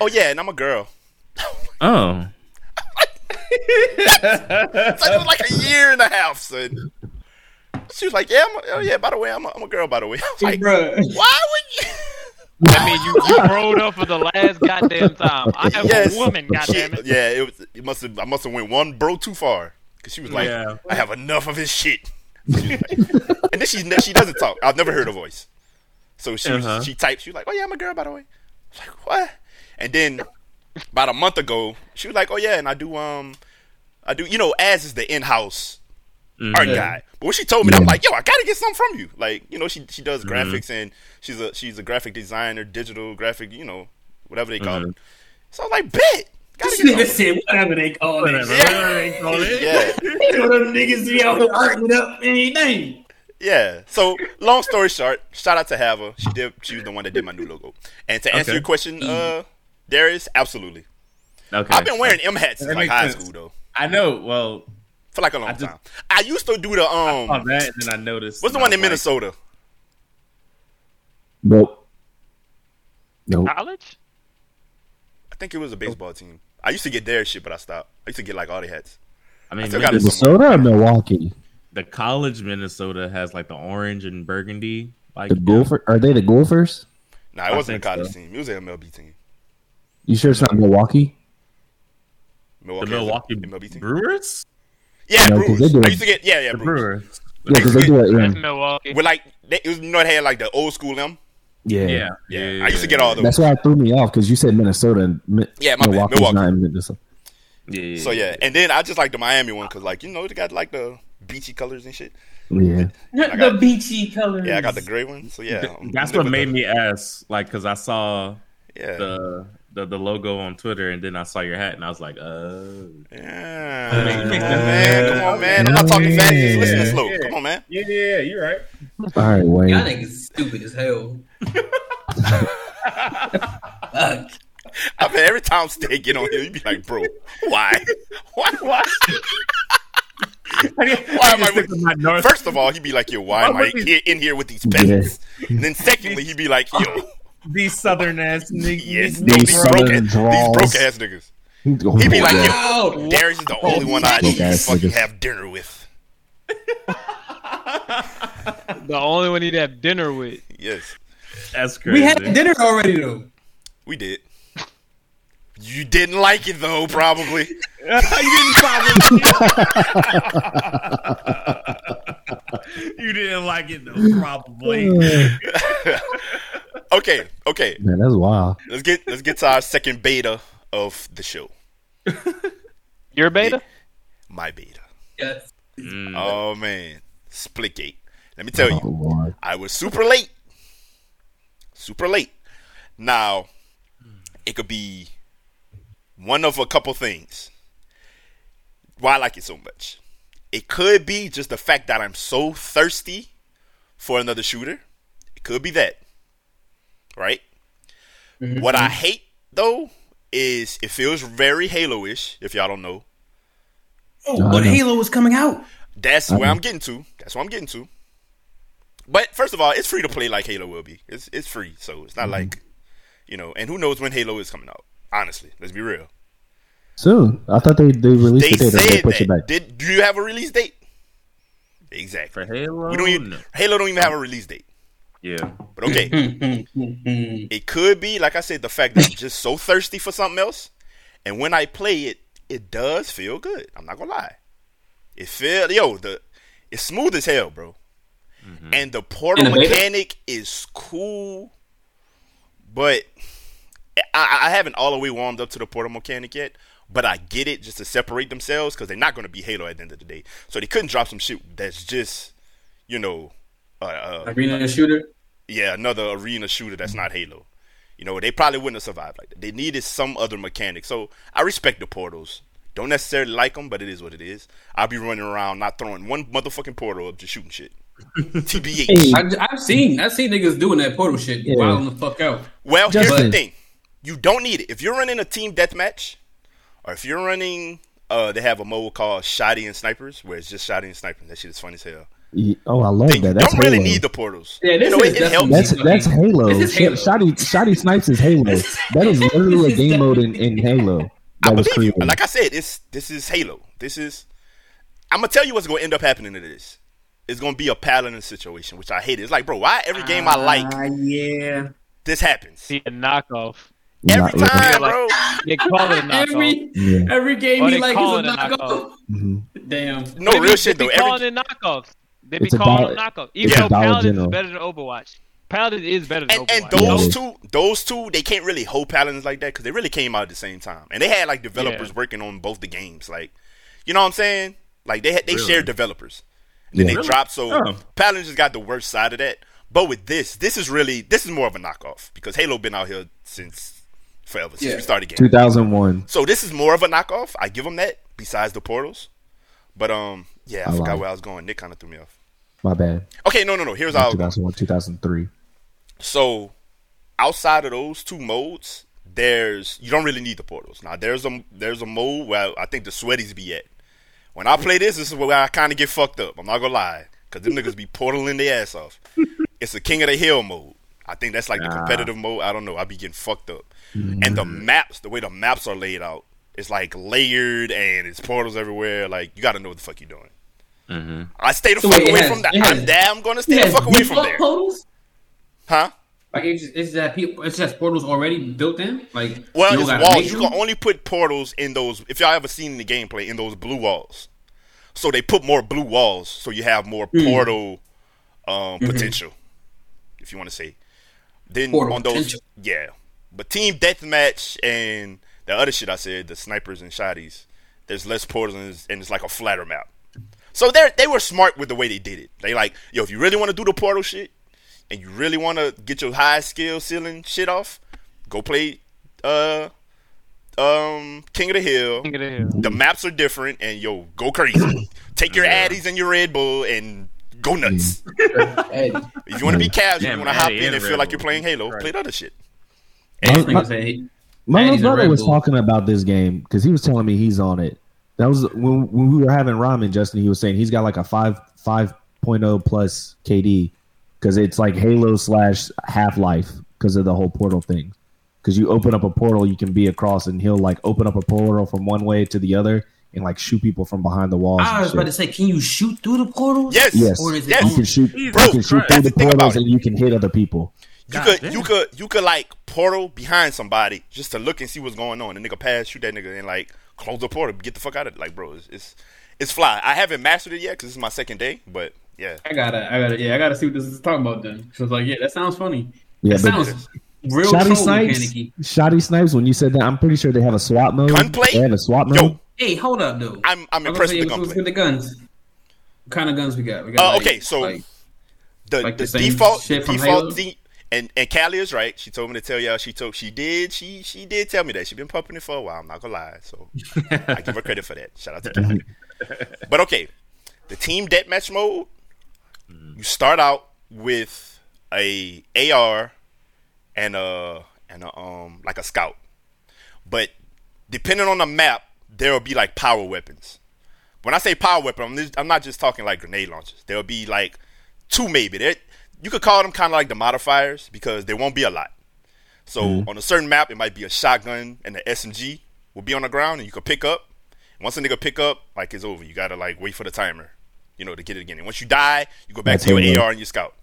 "Oh yeah, and I'm a girl." Oh. So it was like a year and a half, son. She was like, "Yeah, I'm a, oh yeah, by the way, I'm a, I'm a girl, by the way." I was like, Bruh. "Why would you?" I mean, you you rolled up for the last goddamn time. I am Yes, a woman, She- goddamn it. yeah, it was. It must have. I must have went one bro too far because she was like, Yeah. "I have enough of his shit." Like- and then she she doesn't talk. I've never heard her voice. So she was- Uh-huh. she typed. She was like, "Oh yeah, I'm a girl, by the way." I was like, "What?" And then about a month ago, she was like, "Oh yeah, and I do um, I do you know, as is the in-house Mhm. art guy." But when she told me, that, I'm like, "Yo, I gotta get something from you." Like, you know, she she does graphics and she's a she's a graphic designer, digital graphic, you know, whatever they call Mhm. it. So I was like, "Bet." Gotta This get nigga something. said whatever they call it. Whatever. Yeah. Whatever they call it. Yeah. You know them niggas be out here arguing up anything. Yeah. So long story short, shout out to Hava. She did. She was the one that did my new logo. And to answer Okay. your question, uh, Darius, absolutely. Okay. I've been wearing M hats since like high sense. school though, I know. Well, for like a long I just- time. I used to do the on um. that, and then I noticed. What's the one in like, Minnesota? Nope. Nope. College? I think it was a baseball team. I used to get their shit, but I stopped. I used to get like all the hats. I mean, I still got it Minnesota- Minnesota or Milwaukee? the college Minnesota has like the orange and burgundy. Like The Gopher are they the Gophers? Nah, it I wasn't a college so. team. It was an MLB team. You sure it's not Milwaukee? the Milwaukee, has a Milwaukee MLB team. Brewers. Yeah, No, 'cause they Brewers. do I used to get yeah, yeah, The Brewers. Brewers. Yeah, because they do it. That's Yeah. Milwaukee. With like, they, it was, you know, they had like the old school M. yeah. Yeah. Yeah, I used to get all those. That's why it threw me off because you said Minnesota and Mi- Yeah, my bad. Milwaukee's Milwaukee. not in Minnesota. Yeah. So yeah, and then I just like the Miami one because like you know they got like the beachy colors and shit. Yeah. I the beachy colors. Yeah, I got the gray one. So yeah, I'm- That's I'm what made the- me ask, like, because I saw Yeah, the the, the logo on Twitter, and then I saw your hat, and I was like, oh. Yeah. That Come on, man. Come on, man. I'm not talking fast. Just listen to slow. Yeah. Come on, man. Yeah, yeah, you're right. All right, Wayne. Y'all niggas stupid as hell. Fuck. I mean, every time Stay get on here, you be like, bro, why? Why? Why? Why am I with- First of all, he'd be like, yo, why am I here, in here with these peasants? And then secondly, he'd be like, yo, These southern ass niggas. yes, These no, these broke, southern ass, these broke ass niggas. Oh, he'd He'd be like, yo, Wow. Darius is the only one I need to fucking niggas. have dinner with. The only one he'd have dinner with. Yes, That's crazy. We had dinner already though. we did. You didn't like it though, probably. you didn't probably. you didn't like it though, probably. Okay, okay. Man, that's wild. Let's get let's get to our second beta of the show. Your beta? My beta. Yes. Mm. Oh man, Splitgate. Let me tell Oh, you, Lord. I was super late. Super late. Now, it could be one of a couple things. Why I like it so much. It could be just the fact that I'm so thirsty for another shooter. It could be that. Right? Mm-hmm. What I hate though is it feels very Halo-ish, if y'all don't know. Oh, No, but. Halo is coming out. That's where I'm getting to. That's what I'm getting to. But first of all, it's free to play like Halo will be. It's it's free, so it's not mm-hmm. like you know. And who knows when Halo is coming out? Honestly, let's be real. Soon. I thought they, they released They the date and they said pushed it that. back. Did do you have a release date? Exactly. For Halo, We don't even, no. Halo don't even have a release date. Yeah. But okay, it could be like I said, the fact that I'm just so thirsty for something else, and when I play it, it does feel good. I'm not gonna lie. It feel yo the it's smooth as hell, bro. Mm-hmm. And the portal In mechanic is cool, but I, I haven't all the way warmed up to the portal mechanic yet. But I get it just to separate themselves because they're not going to be Halo at the end of the day. So they couldn't drop some shit that's just, you know, uh, uh, Arena shooter. yeah, another arena shooter that's not Halo. You know, they probably wouldn't have survived like that. They needed some other mechanic. So I respect the portals. Don't necessarily like them, but it is what it is. I'll be running around not throwing one motherfucking portal up, just shooting shit. TBH. I, I've seen I've seen niggas doing that portal shit. Yeah. Wilding the fuck out. Well, here's Justin. the thing: you don't need it if you're running a team deathmatch, or if you're running. Uh, they have a mode called Shotty and Snipers, where it's just Shotty and Snipers. That shit is funny as hell. Ye- oh, I love Then you that. That's don't really need the portals. Yeah, this you know, is it, it helps. definitely- That's that's Halo. This is Halo. Sh- Shotty, Shotty Snipes is Halo. That is literally a game mode in, in Halo I was believe you. Like I said, it's this is Halo. This is. I'm gonna tell you what's gonna end up happening to this. It's gonna be a paladin situation, which I hate. It's like, bro, why every game I like Ah, yeah. this happens See a knockoff. every Not- time, like- bro? They call it a knockoff. Every Yeah. every game Or he like is a it a knockoff. knockoff. Mhm. Damn. No They real shit they though. Every calling it knockoffs. They be It's a calling dollar- it Even though Dollar Paladin General. is better than Overwatch. Paladin is better than and, and those Yeah. two, those two, they can't really hold paladins like that because they really came out at the same time, and they had like developers Yeah. working on both the games. Like, you know what I'm saying? Like they had, they Really? shared developers, and then Yeah. they Really? dropped. So Oh. paladin just got the worst side of that. But with this, this is really this is more of a knockoff because Halo been out here since forever since Yeah. we started game. 2001. So this is more of a knockoff. I give them that. Besides the portals, but um, yeah, I, I forgot lied. where I was going. Nick kind of threw me off. My bad. Okay, no, no, no. Here's how. I was going. 2001, 2003. So outside of those two modes, there's you don't really need the portals. Now there's a there's a mode where I think the sweaties be at. When I play this, this is where I kind of get fucked up. I'm not gonna lie, cause them niggas be portaling their ass off. It's the King of the Hill mode. I think that's like the competitive mode. I don't know. I be getting fucked up. Mm. And the maps, the way the maps are laid out, it's like layered and it's portals everywhere. Like you got to know what the fuck you're doing. Mm-hmm. I stay the So fuck wait, away has- Mm-hmm. from that. I'm damn gonna stay the fuck away from there. portals? Huh? Like it's just, it's that people, it's just portals already built in. Like Well, you it's walls. You can only put portals in those. If y'all ever seen the gameplay, in those blue walls. So they put more blue walls, so you have more Hmm. portal um, potential, if you want to say. Then Mm-hmm. Portal on those, potential. yeah. But team deathmatch and the other shit I said, the snipers and shotties, there's less portals and it's, and it's like a flatter map. So they they were smart with the way they did it. They like, yo, if you really want to do the portal shit, and you really want to get your high skill ceiling shit off, go play uh um King of the Hill. King of the Hill. The maps are different, and yo, go crazy. Take your Addies and your Red Bull and go nuts. If you want to be casual, Damn, you want to hop in and and feel like you're playing Halo, Right. play the other shit. My, my, my little brother was talking about this game because he was telling me he's on it. That was when, when we were having ramen. Justin, he was saying he's got like a five five oh plus KD because it's like Halo slash Half Life because of the whole portal thing. Because you open up a portal, you can be across, and he'll like open up a portal from one way to the other and like shoot people from behind the walls. I and was about to say, can you shoot through the portals? Yes, Yes, Or is it yes. you can shoot. Jesus you can shoot through the the thing about portals, and you can hit other people. You God could damn. you could you could like portal behind somebody just to look and see what's going on. And nigga pass, shoot that nigga, and like close the portal, get the fuck out of it. Like, bro, it's it's, it's fly. I haven't mastered it yet because this is my second day, but yeah, I gotta, I gotta, yeah, I gotta see what this is talking about then. So it's like, yeah, that sounds funny. Yeah, that but sounds real Shotty Snipes, mechanic Shotty Snipes. When you said that, I'm pretty sure they have a swap mode. Gunplay? They have a swap mode. yo, Hey, hold up, dude. I'm I'm I was impressed gonna with the gunplay. with the guns. What kind of guns we got? We got Uh, like- okay, so like, the, like the, the same default shit from default Halo? de- and and Callie is right. She told me to tell y'all. She told she did she she did tell me that she been pumping it for a while. I'm not gonna lie, so I give her credit for that. Shout out to Callie. but okay, the team deathmatch mode. You start out with a AR and a and a um like a scout, but depending on the map, there will be like power weapons. When I say power weapon, I'm, I'm not just talking like grenade launchers. There'll be like two maybe. There, you could call them kind of like the modifiers because there won't be a lot. So on a certain map, it might be a shotgun and the SMG will be on the ground and you can pick up. Once a nigga pick up, like it's over. You gotta like wait for the timer, you know, to get it again. And once you die, you go back That's to your AR and your scout.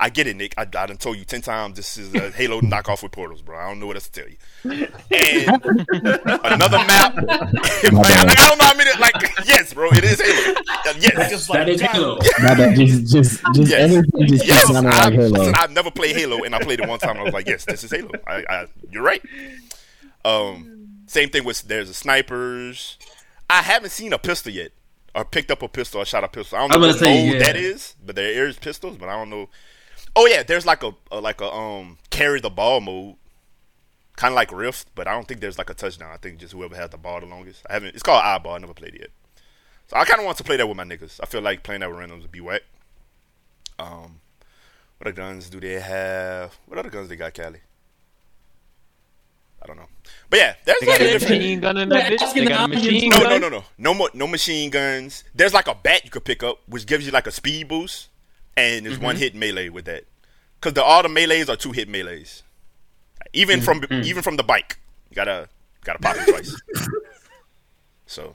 I get it, Nick. I, I done told you ten times this is a Halo knockoff with portals, bro. I don't know what else to tell you. And another map. like, I don't know how many. Like, yes, bro, it is Halo. Uh, yes, that is Halo. No, that just, just, just Yes. everything just keeps yes. sounding I, like Halo. listen, I've never played Halo, and I played it one time. and I was like, yes, this is Halo. I, I, you're right. Um, same thing with there's the snipers. I haven't seen a pistol yet, or picked up a pistol, or shot a pistol. I don't know gonna what say, yeah. that is, but there is pistols, but I don't know. Oh yeah, there's like a, a like a um carry the ball mode, kind of like Rift, but I don't think there's like a touchdown. I think just whoever has the ball the longest. I haven't. It's called Oddball. I never played it yet. So I kind of want to play that with my niggas. I feel like playing that with randoms would be whack. Um, what other guns do they have? What other guns they got, Cali? I don't know. But yeah, there's They got like a a different. machine gun in that bitch. They got a asking the machine No, no, no, no, no more, no machine guns. There's like a bat you could pick up, which gives you like a speed boost, and there's one hit melee with that. Because the all the melees are two hit melees. Even from even from the bike, you gotta gotta pop it twice. So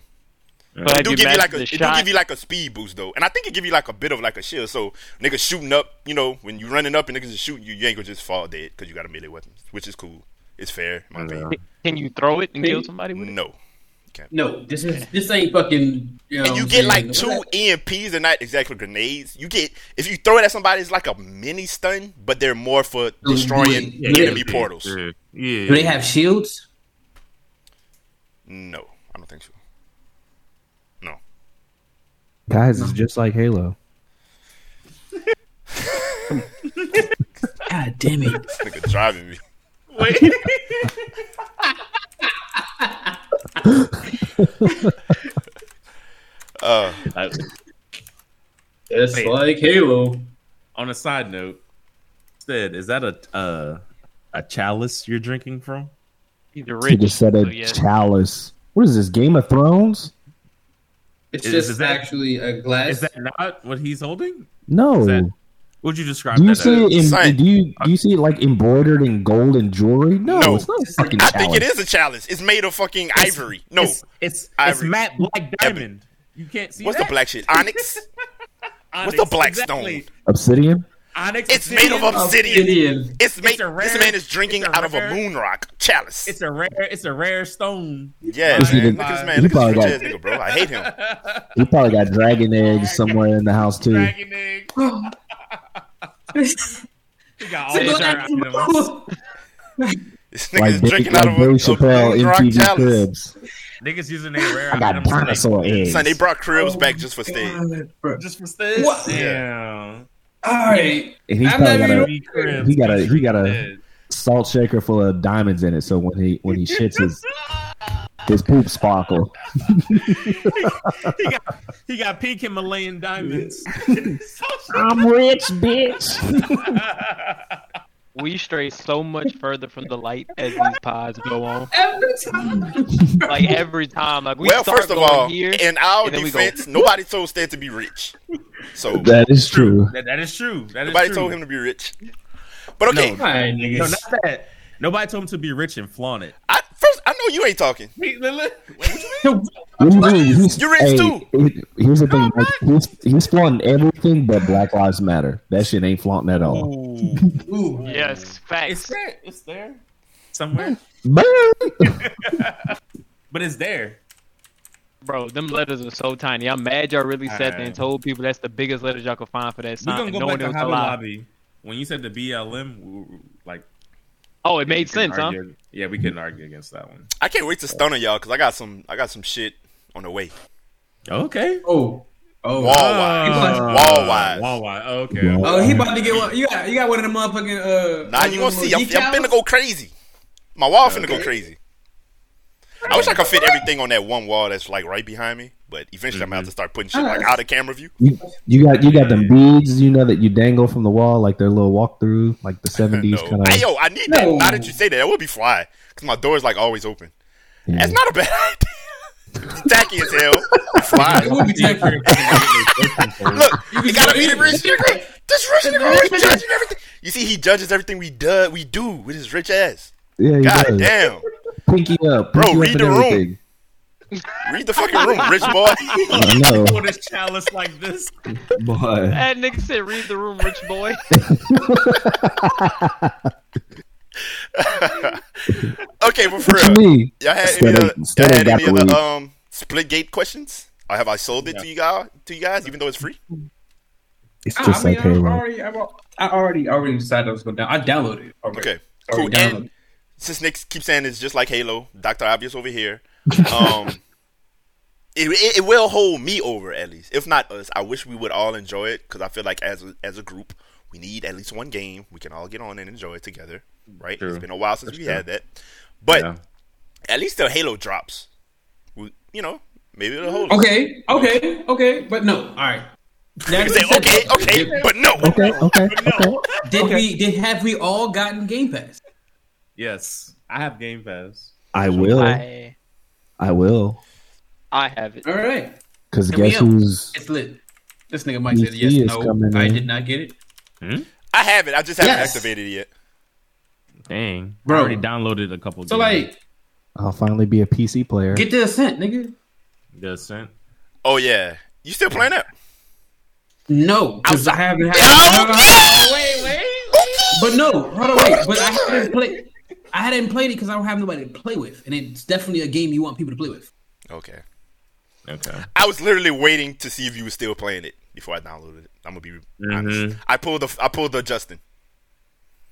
But it do give you like a the it do give you like a speed boost though, and I think it give you like a bit of like a shield. So niggas shooting up, you know, when you running up and niggas is shooting you, you ain't gonna just fall dead because you got a melee weapon, which is cool. It's fair, my opinion. Can you throw it and kill somebody with it? No, No, this is this ain't fucking. You know and you get like two that- EMPs. They're not exactly grenades. You get if you throw it at somebody, it's like a mini stun, but they're more for oh, destroying yeah, enemy portals. Yeah, yeah. Do they have shields? No, I don't think so. No, Guys, it's just like Halo. God damn it! this nigga driving me. Wait. Uh, It's Wait. like Halo. on a side note, instead, is that a uh, a chalice you're drinking from? He's He just said so a yes. chalice. What is this? Game of Thrones? It's Is- just is that- actually a glass. Is that not what he's holding? No. Is that- Would you describe do you that see it in? Do you do you see it like embroidered in gold and jewelry? No, No. it's not a fucking I chalice. think it is a challenge. It's made of fucking ivory. No, It's it's, it's matte black diamond. You can't see what's that? the black shit? Onyx. Onyx, the black exactly. stone? Obsidian. Onyx. It's made of obsidian. obsidian. Obsidian. It's made. a rare- this man is drinking it's a out of a moon rock chalice. It's a rare. It's a rare stone. yeah, This man. Look at this he man. Look at probably this got- nigga, bro. I hate him. He probably got dragon eggs somewhere in the house too. Dragon egg. He got all the items. This nigga Like, is Dave- drinking like out of a, Dave a Chappelle moon rock MTV. Cribs. Niggas using their rare I got items to, like, dinosaur eggs. Son, they brought cribs back just for stage. just for stage. What? Damn. All right. And he's probably got a cribs, he got a- he got a- salt shaker full of diamonds in it. So when he when he shits his his poop sparkle. he got he got pink Himalayan diamonds. I'm rich, bitch. We stray so much further from the light as these pods go on. Every time. Like every time, like we well, start first of all, here, in our and then we go- defense, nobody told Stan to be rich. So that is true. That, that is true. That is nobody true. told him to be rich. But okay, No. All right, No, not that. Nobody told him to be rich and flaunt it. I, first I know you ain't talking. Wait, li- li- what you mean? What do you mean? You're rich hey, too. he- Here's the thing: like, he's he's flaunting everything but Black Lives Matter. That shit ain't flaunting at all. Ooh. Ooh. yes, It's there. It's there. Somewhere. Boom. But it's there. Bro, them letters are so tiny. I'm mad y'all really sat there and told people that's the biggest letters y'all could find for that We're sign. gonna go knowing back it to Hobby. Lobby. When you said the BLM, like Oh, it made couldn't sense, huh? Yeah, we couldn't argue against that one. I can't wait to stun on y'all because I got some I got some shit on the way. Okay. Oh. Oh. Wall wise. Uh, Wall wise. Wall wise. Okay. Wall- Oh, he about to get one. You got, you got one of the motherfucking. Uh, Nah, you gonna one of see. them I'm, I'm decals? finna go crazy. My wall finna go crazy. I wish I could fit everything on that one wall that's like right behind me, but eventually I'm gonna have mm-hmm. to start putting shit like uh, out of camera view. You, you got you got them beads, you know, that you dangle from the wall, like their little walkthrough, like the seventies No. kind of. Hey yo, I need that. No. Now that you say that, that would be fly because my door is like always open. That's not a bad idea. Tacky as hell. Fly. It would be tacky. Look, you gotta be the rich nigga. This rich nigga always rich nigga. judging everything. You see, he judges everything we do. We do with his rich ass. Yeah, he God does. damn. Pinky up, Bro, pinky read the and room. Read the fucking room, rich boy. I know, Hold his chalice like this. boy. That nigga said, "Read the room, rich boy." okay, but for What you real, mean? y'all had Still any ain't- other, y'all still had ain't any the other weed. um Splitgate questions? Or have I sold it to you guys? To you guys, even though it's free? It's I, just I mean, like I Halo. already, I al- I already, already decided I was going down. I downloaded it. Already. Okay, Already cool. downloaded. And since Nick keeps saying it's just like Halo, Doctor Obvious over here, um, it, it, it will hold me over at least. If not us, I wish we would all enjoy it because I feel like as a, as a group, we need at least one game we can all get on and enjoy it together. Right? True. It's been a while since That's we true. had that, but Yeah. at least the Halo drops. We, you know, maybe it'll hold. us. Okay, okay, okay, but no. All right. Now You that say you okay, okay, Did, but no. Okay, okay, okay. did we? Did have we all gotten Game Pass? Yes, I have Game Pass. I will. I, I will. I have it. All right, Because guess who's it's lit. This nigga might say yes, is no. I in. did not get it, hmm? I have it. I just haven't Yes. activated it yet. Dang, Bro. I already downloaded a couple. so games. like, I'll finally be a PC player. get the ascent, nigga. the Ascent. Oh yeah, you still playing that? No, because I haven't had. Yeah, Wait, wait. But no, hold on, wait. But I haven't played. I hadn't played it because I don't have nobody to play with, and it's definitely a game you want people to play with. Okay. Okay. I was literally waiting to see if you were still playing it before I downloaded it. I'm gonna be honest. Mhm. I pulled the I pulled the Justin.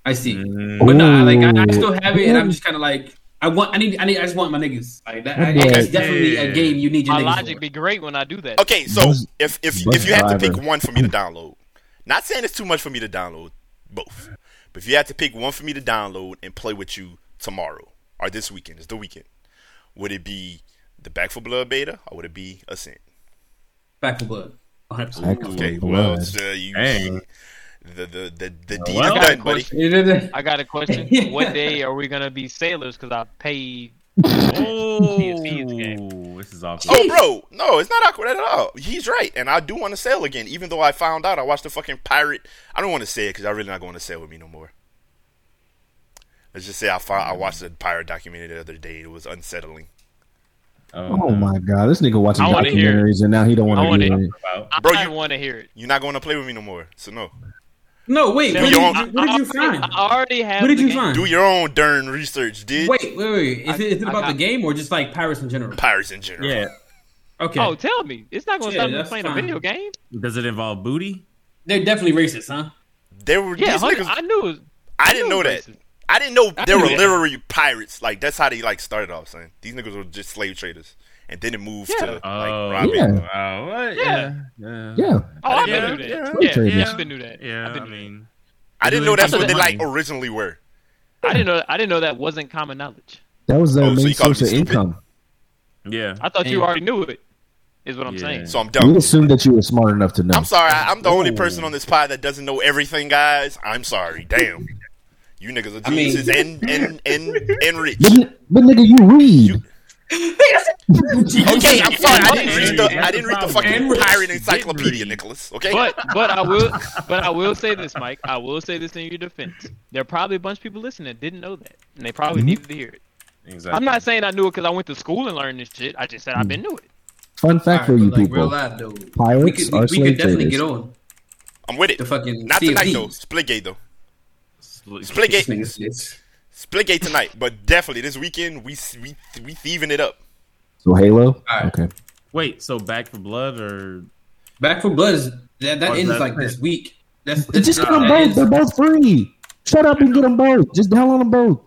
I see. Mm, But no, I like I, I still have it, and I'm just kind of like I want. I need. I need. I just want my niggas. Like that. I, Okay. it's definitely a game you need your My niggas logic for. be great when I do that. Okay, so if if if you had to pick one for me to download, not saying it's too much for me to download both, but if you had to pick one for me to download and play with you tomorrow or this weekend, it's the weekend, would it be the Back for Blood beta or would it be Ascent? Back for blood. 100%. Okay, well, uh, you, Dang. the the the the deed Well, of I got a done, buddy. I got a question. what day are we gonna be sailors? Because I paid. Oh, this is awkward. Oh, bro, no, it's not awkward at all. He's right, and I do want to sail again. Even though I found out I watched the fucking pirate. I don't want to say it because I'm really not going to sail with me no more. Let's just say I found, I watched a pirate documentary the other day. It was unsettling. Oh, oh my god, this nigga watching I wanna hear it. documentaries and now he don't want wanna hear it. About. Bro, bro, you- want to hear it. You're not going to play with me no more. So no. No, wait. What did, own- you, what did you find? I already have. What did the you game. find? Do your own darn research, dude. Wait, wait, wait. Is it, is it I about got- the game or just like pirates in general? pirates in general. Yeah. Okay. Oh, tell me. It's not gonna Yeah, stop me playing fine. a video game. Does it involve booty? They're definitely racist, huh? They were Yeah, these niggas. I knew. It was, I didn't knew know it that. racist. I didn't know I there were that. literally pirates. Like that's how they like started off, saying these niggas were just slave traders, and then it moved Yeah. to like Oh, robbing. Yeah. Oh, what? Yeah. Yeah. Yeah. Oh, I've been knew that. yeah. Yeah, yeah. I've been knew that. Yeah, I've been I mean, I didn't know that's doing what they like originally were. I didn't know. I didn't know that wasn't common knowledge. That was their Oh, main you call me source of income. Yeah. I thought you already knew it. Is what I'm Yeah. saying. So I'm We dumb. assumed that you were smart enough to know. I'm sorry. I, I'm the only person on this pod that doesn't know everything, guys. I'm sorry. Damn. You niggas are I mean- and, and, and, and rich. But, but nigga, you read. Okay, I'm sorry. I didn't read the I didn't read the the fucking problem. pirate encyclopedia, Nicholas. Okay. But but I will but I will say this, Mike. I will say this in your defense. There are probably a bunch of people listening that didn't know that, and they probably Mhm. needed to hear it. Exactly. I'm not saying I knew it because I went to school and learned this shit. I just said I've been knew it. Fun fact for you like, people: real life though. pirates we could, are we, we could definitely traders. get on I'm with it. the fucking Not tonight though. CFDs. Splitgate though. Split- Splitgate. This nigga's- it's- Splitgate tonight. But definitely this weekend we we we thieving it up. So Halo. Alright. Okay. Wait, so Back for Blood or Back for Blood is that, that Oh, ends that- like this week. That's, that's Just get them both. ends- They're both free. Shut up and get them both. Just download them both.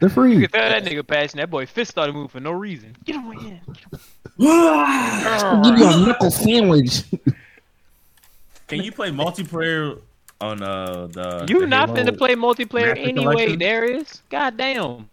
They're You free. can tell that nigga passion. That boy fist started moving for no reason. Get him in. Give you a knuckle sandwich. can you play multiplayer on uh the You the not Halo finna play multiplayer Master anyway, Collection? Darius. God damn.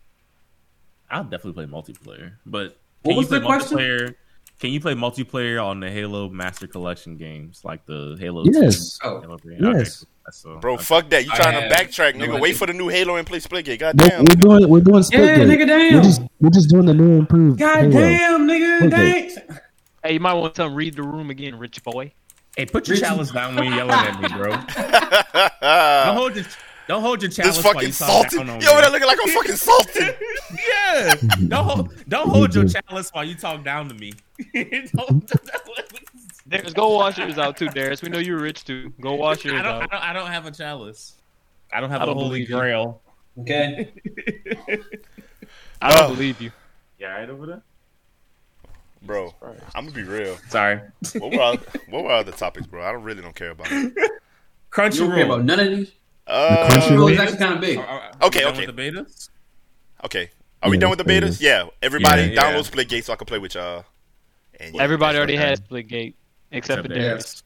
I'll definitely play multiplayer, but What can was you play the question? multiplayer? Can you play multiplayer on the Halo Master Collection games like the Halo? Yes. 2, Oh. Halo Yes. Okay, Bro, okay. fuck that. You I trying to backtrack, no nigga. idea. Wait for the new Halo and play Splitgate. We're, Goddamn. we're doing. We're doing Yeah, nigga, damn. We're just. We're just doing the new improved. God Halo. damn, nigga, Okay. dang. Hey, you might want to read the room again, rich boy. Hey, put your chalice down when you're yelling at me, bro. Don't hold your don't hold your chalice this while fucking you talk salted. down on You over me. there looking like I'm fucking salted. Yeah. Don't hold, don't hold your chalice while you talk down to me. Don't- Darius, go wash yours out too, Darius. We know you're rich too. Go wash yours I don't, I out. don't I don't have a chalice. I don't have I a don't holy believe you. grail. Okay. I don't Oh. believe you. Yeah, right over there. Bro, I'm gonna be real. Sorry. What were, our, what were other topics, bro? I don't really don't care about it. You don't care about Crunchyroll. none of these. Uh, Crunchyroll? It's actually kind of big. Are- are- Okay, okay. The betas? okay. Are we Yeah, done with the betas. betas? Yeah. Everybody Yeah, yeah. download Splitgate so I can play with y'all. And yeah, Everybody that's already right. has Splitgate, except Except for Darius. Darius.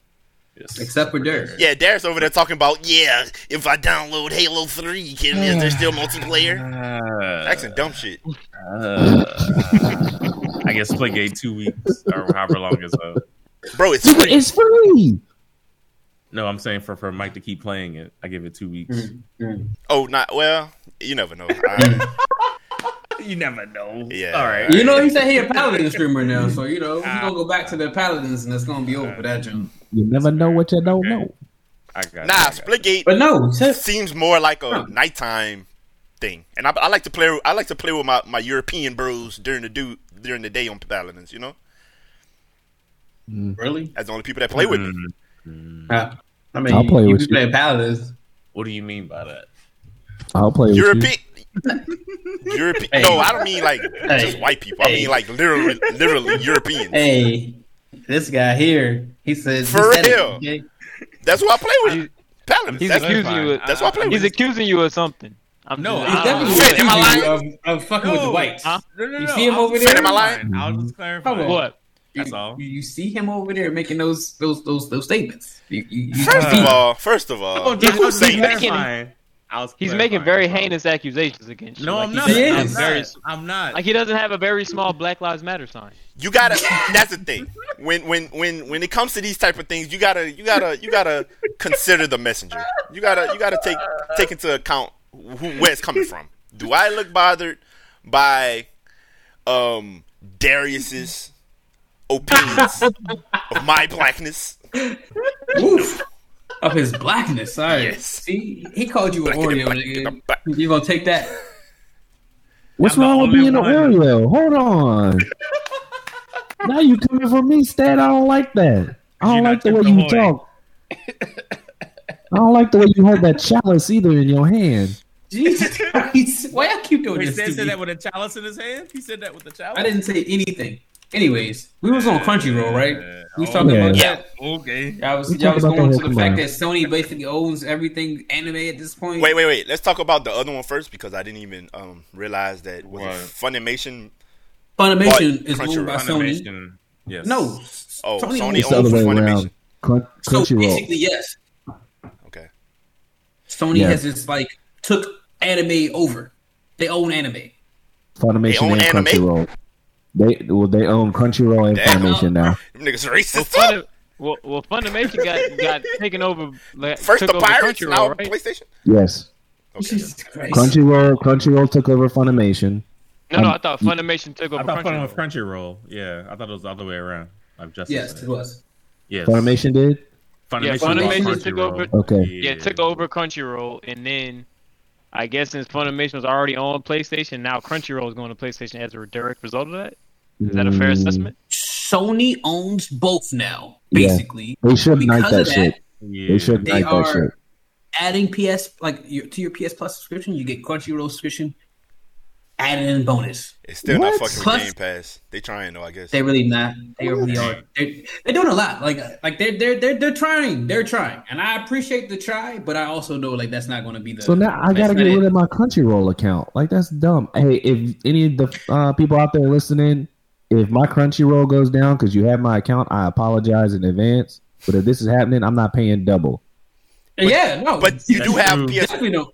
Yes. Except for Darius. Yeah, Darius over there talking about yeah. If I download Halo Three, can is there still multiplayer? Uh, Asking dumb shit. uh, I guess Splitgate two weeks or however long it's uh Bro, it's free. It's free. No, I'm saying for, for Mike to keep playing it, I give it two weeks. Mm, mm. Oh, not well. You never know. I, You never know. Yeah. All right. You know, he said he a Paladin streamer now, so you know he's ah. gonna go back to the Paladins, and it's gonna be over for that jump. You never know what you don't Okay. know. I got it, nah, I got it. But no, sis- seems more like a Huh. nighttime thing, and I, I like to play. I like to play with my, my European bros during the do during the day on Paladins. You know, really? as the only people that play with me. Mm, Uh, I mean, I'll play you, with you you. playing Paladins. What do you mean by that? I'll play with you. European. European. Hey. No, I don't mean like Hey. just white people. I mean like literally, literally Europeans. Hey, this guy here, he says For he said it, real. okay? That's who I play with. He's- Paladins. He's That's, accusing you. Of, that's why I play with. he's accusing you of something. I'm No, just, He's I- definitely Fred, am I accusing lying? you of, of fucking with the whites. Huh? No, no, You no. see him I was- over there? Fred, am I lying? I was just clarifying. Come on. what? That's you, all. You, you see him over there making those those those those statements. You, you, you First see of all, first of all, Oh, He's- was he's making- I was He's making very bro. heinous accusations against you. No, Like, I'm not. He doesn't I'm very, not. I'm not. like he doesn't have a very small Black Lives Matter sign. you gotta. That's the thing. When when when when it comes to these type of things, you gotta you gotta you gotta consider the messenger. You gotta you gotta take take into account who where it's coming from. Do I look bothered by um Darius's opinions of my blackness? Oof. Of his blackness, sorry. Yes. See, he called you an Black in the Oreo, black in nigga. You gonna take that? What's I'm wrong with being an one. Oreo? Hold on. now you coming for me, Stat? I don't like that. I don't not like the way you talk. I don't like the way you hold that chalice either in your hand. Jesus Christ. Why y'all keep doing Wait, this said, said that with a chalice in his hand. He said that with a chalice. I didn't say anything. Anyways, we was on Crunchyroll, right? Yeah. We was talking yeah. about that. Okay. Y'all was, y'all was going to the whole fact that Sony basically owns everything anime at this point. Wait, wait, wait. Let's talk about the other one first because I didn't even um realize that was it What? Funimation. Funimation is owned by Crunchyroll. Sony. Funimation. Yes. No, Oh, Sony Sony It's the other owns way Funimation. around. Crun- so Crunchyroll. basically, yes. Okay. Sony Yeah. has just like took anime over. They own anime. Funimation They own and anime? Crunchyroll. They well, they own Crunchyroll and Damn. Funimation now. Them niggas Well, racist. Well, well, Funimation got got taken over. Like, First took the Pirates, Crunchyroll, now right? PlayStation. Yes, Okay. Jesus Christ. Crunchyroll Crunchyroll took over Funimation. No, no, Um, I thought Funimation took over. I over thought Fun Crunchyroll. with Crunchyroll. Yeah, I thought it was the other way around. Like just Yes, it was. Yes. Funimation did. Yeah, Funimation took Crunchyroll. over- Okay. Yeah, took over Crunchyroll, and then I guess since Funimation was already on PlayStation, now Crunchyroll is going to PlayStation as a direct result of that. Is that a fair Mm, assessment? Sony owns both now, basically. Yeah. basically. They should Because knight that that, shit. Yeah. They should They knight that shit. are adding PS like your, to your PS Plus subscription. You get Crunchyroll subscription, added in bonus. It's still not What? fucking Plus- Game Pass. They trying though, I guess. They really not. They really are. They're, they're doing a lot. Like like they're they're they're they're trying. They're trying, and I appreciate the try, but I also know like that's not going to be the. So now I gotta get rid of my Crunchyroll account. Like that's dumb. Hey, if any of the uh, people out there listening, if my Crunchyroll goes down because you have my account, I apologize in advance. But if this is happening, I'm not paying double. yeah, no, But you do have true. PS Definitely don't.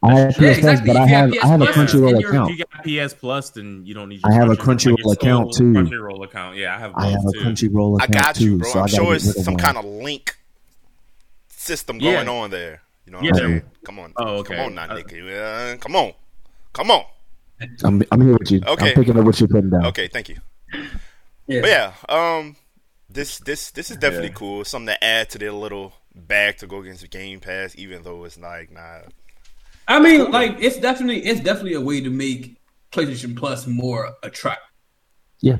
Plus. I have PS Yeah, Plus, exactly. but I If you have have I have a Crunchyroll then account. If you got PS Plus, then you don't need. I have a. Crunchyroll Like account, too. Crunchyroll account, yeah, I have. I have a both, too. I got you, too, bro. so I I'm gotta sure it's some mine. kind of link system Yeah. going on there. You know what Yeah. I'm saying? Come on. Oh, okay. Come on now, Uh, nigga. Uh, come on. Come on. I'm I'm here with you. Okay. I'm picking up what you're putting down. Okay, thank you. Yeah. But yeah, um, this this this is definitely cool. Something to add to their little bag to go against the Game Pass, even though it's like not. I mean, like it's definitely it's definitely a way to make PlayStation Plus more attractive. Yeah.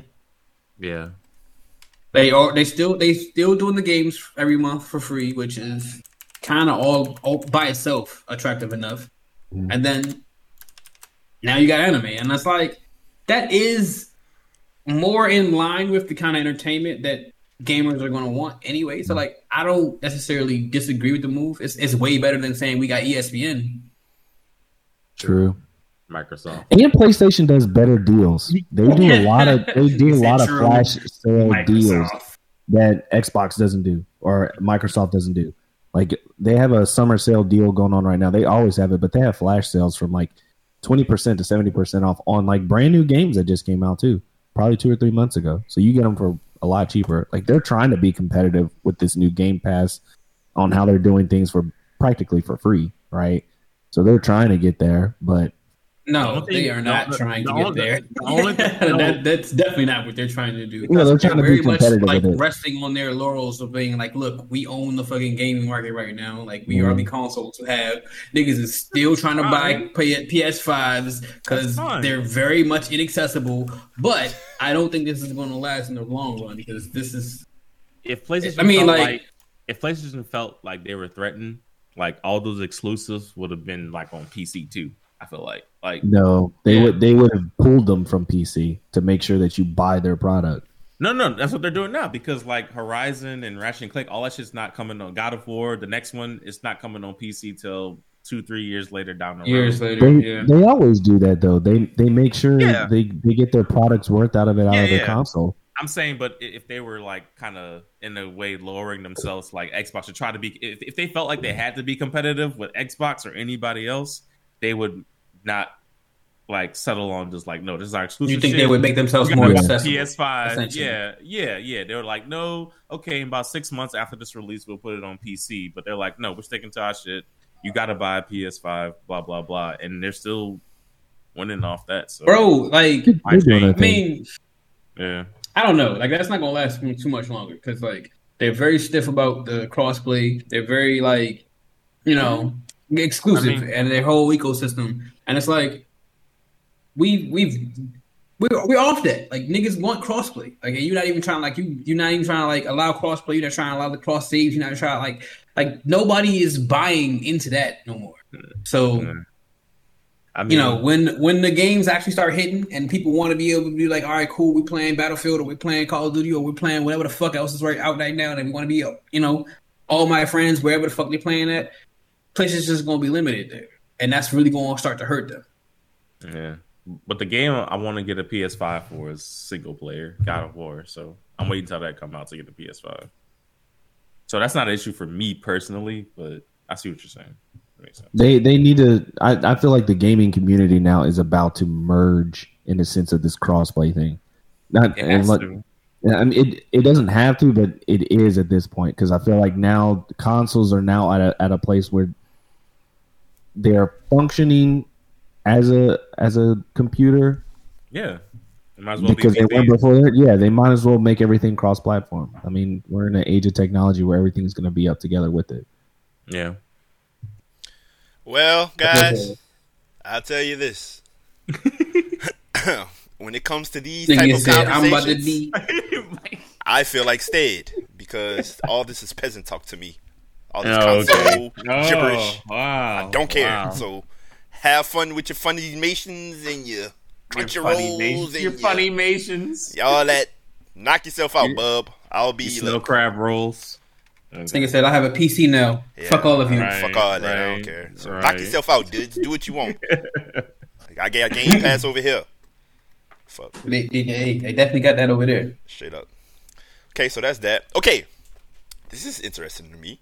Yeah. They are they still they still doing the games every month for free, which is kind of all, all by itself attractive enough. Mm. And then now you got anime, and that's like that is more in line with the kind of entertainment that gamers are going to want anyway. So mm. like I don't necessarily disagree with the move. It's it's way better than saying we got ESPN. True. Microsoft. And PlayStation does better deals. They do a lot of they do a lot of flash sale deals that Xbox doesn't do or Microsoft doesn't do. Like they have a summer sale deal going on right now. They always have it, but they have flash sales from like twenty percent to seventy percent off on like brand new games that just came out too, probably two or three months ago. So you get them for a lot cheaper. Like they're trying to be competitive with this new Game Pass on how they're doing things for practically for free, right? So they're trying to get there, but No, they thing- are not the- trying the to get only- there. only that, that's definitely not what they're trying to do. Yeah, they're trying to be very much competitive like it. resting on their laurels of being like, look, we own the fucking gaming market right now. Like we are the Mm-hmm. console to have. Niggas is still trying to buy PS5s because they're very much inaccessible. But I don't think this is going to last in the long run because this is If PlayStation, I mean, felt like- like, if PlayStation felt like they were threatened, like all those exclusives would have been like on PC too. I feel like, like no, they Yeah. would they would have pulled them from PC to make sure that you buy their product. no, no, that's what they're doing now because like Horizon and Ratchet and Clank, all that shit's not coming on God of War. The next one is not coming on PC till two, three years later down the years road. later. They yeah. they always do that though. They they make sure Yeah. they they get their products worth out of it out Yeah, of the yeah. console. I'm saying, but if they were like kind of in a way lowering themselves, like Xbox, to try to be, if, if they felt like they had to be competitive with Xbox or anybody else, they would not like settle on just like, no, this is our exclusive. You think shit. they would make themselves more accessible? PS5, yeah, yeah, yeah. They were like, no, okay, in about six months after this release, we'll put it on PC. But they're like, no, we're sticking to our shit. You got to buy a PS5, blah blah blah, and they're still winning off that. So, Bro, like They're doing think- their I thing. mean, yeah, I don't know. Like that's not gonna last too much longer because like they're very stiff about the crossplay. They're very like, you know, exclusive I mean- and their whole ecosystem. And it's like we we've we're, we're off that. Like niggas want crossplay. Like you're not even trying like you you're not even trying to like allow crossplay. You're not trying to allow the cross saves. You're not trying to like like nobody is buying into that no more. So. I mean, you know when when the games actually start hitting and people want to be able to be like all right cool we're playing battlefield or we're playing call of duty or we're playing whatever the fuck else is right out right now and we want to be you know all my friends wherever the fuck they're playing at places just going to be limited there and that's really going to start to hurt them Yeah. But the game I want to get a PS5 for is single player, God of War. So I'm waiting until that come out to get the PS5. So that's not an issue for me personally, but I see what you're saying. They they need to. I, I feel like the gaming community now is about to merge in the sense of this crossplay thing. Not It and let- I mean, it it doesn't have to, but it is at this point because I feel like now consoles are now at a at a place where they're functioning as a as a computer Yeah. It might as well because be they weren't before that. Yeah, they might as well make everything cross platform. I mean, we're in an age of technology where everything's going to be up together with it. Yeah. Well, guys, I'll tell you this. when it comes to these type of said, I'm about to conversations, be. I feel like stayed because all this is peasant talk to me. All this Oh, console okay. Oh, gibberish. wow. I don't care. Wow. So have fun with your funny nations and your Your funny rolls nations. and Your your, funny nations. all that. Knock yourself out, bub. I'll be Your snow crab rolls. Nigga said, I have a PC now. Yeah. Fuck all of you. Right. fuck all of that. I don't right, care. So right. knock yourself out, dudes. Do what you want. Like, I got a game pass over here. Fuck. They, they, they, they definitely got that over there. Straight up. Okay, so that's that. Okay, this is interesting to me.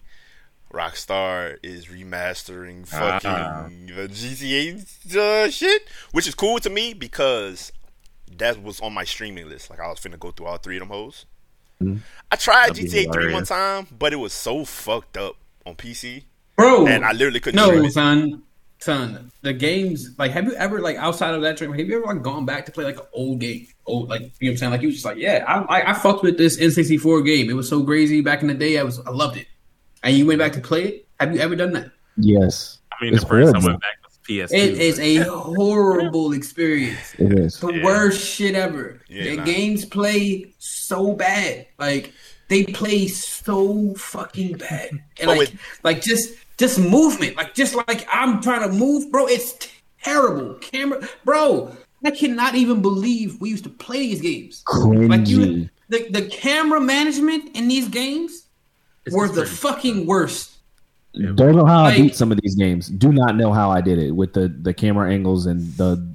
Rockstar is remastering fucking Ah. the GTA uh, shit, which is cool to me because that was on my streaming list. Like I was finna go through all three of them hoes. I tried That'd GTA three one time, but it was so fucked up on PC, Bro, and I literally couldn't. stream no, it. son. Son, the games, like, have you ever, like, outside of that, dream, have you ever, like, gone back to play, like, an old game? Old, like, you know what I'm saying? Like, you was just like, yeah, I, I, I fucked with this N64 game. It was so crazy back in the day. I was, I loved it. And you went back to play it? Have you ever done that? Yes, I mean, It's the first I went back was PS2. It is a horrible experience. it is. The Yeah. worst shit ever. Yeah, the nah. games play so bad. Like they play so fucking bad. And like, with- like just just movement. Like just like I'm trying to move, bro. It's terrible. Camera, bro. I cannot even believe we used to play these games. Like you, the the camera management in these games This were the pretty- fucking worst. Don't know how I beat some of these games. Do not know how I did it with the the camera angles and the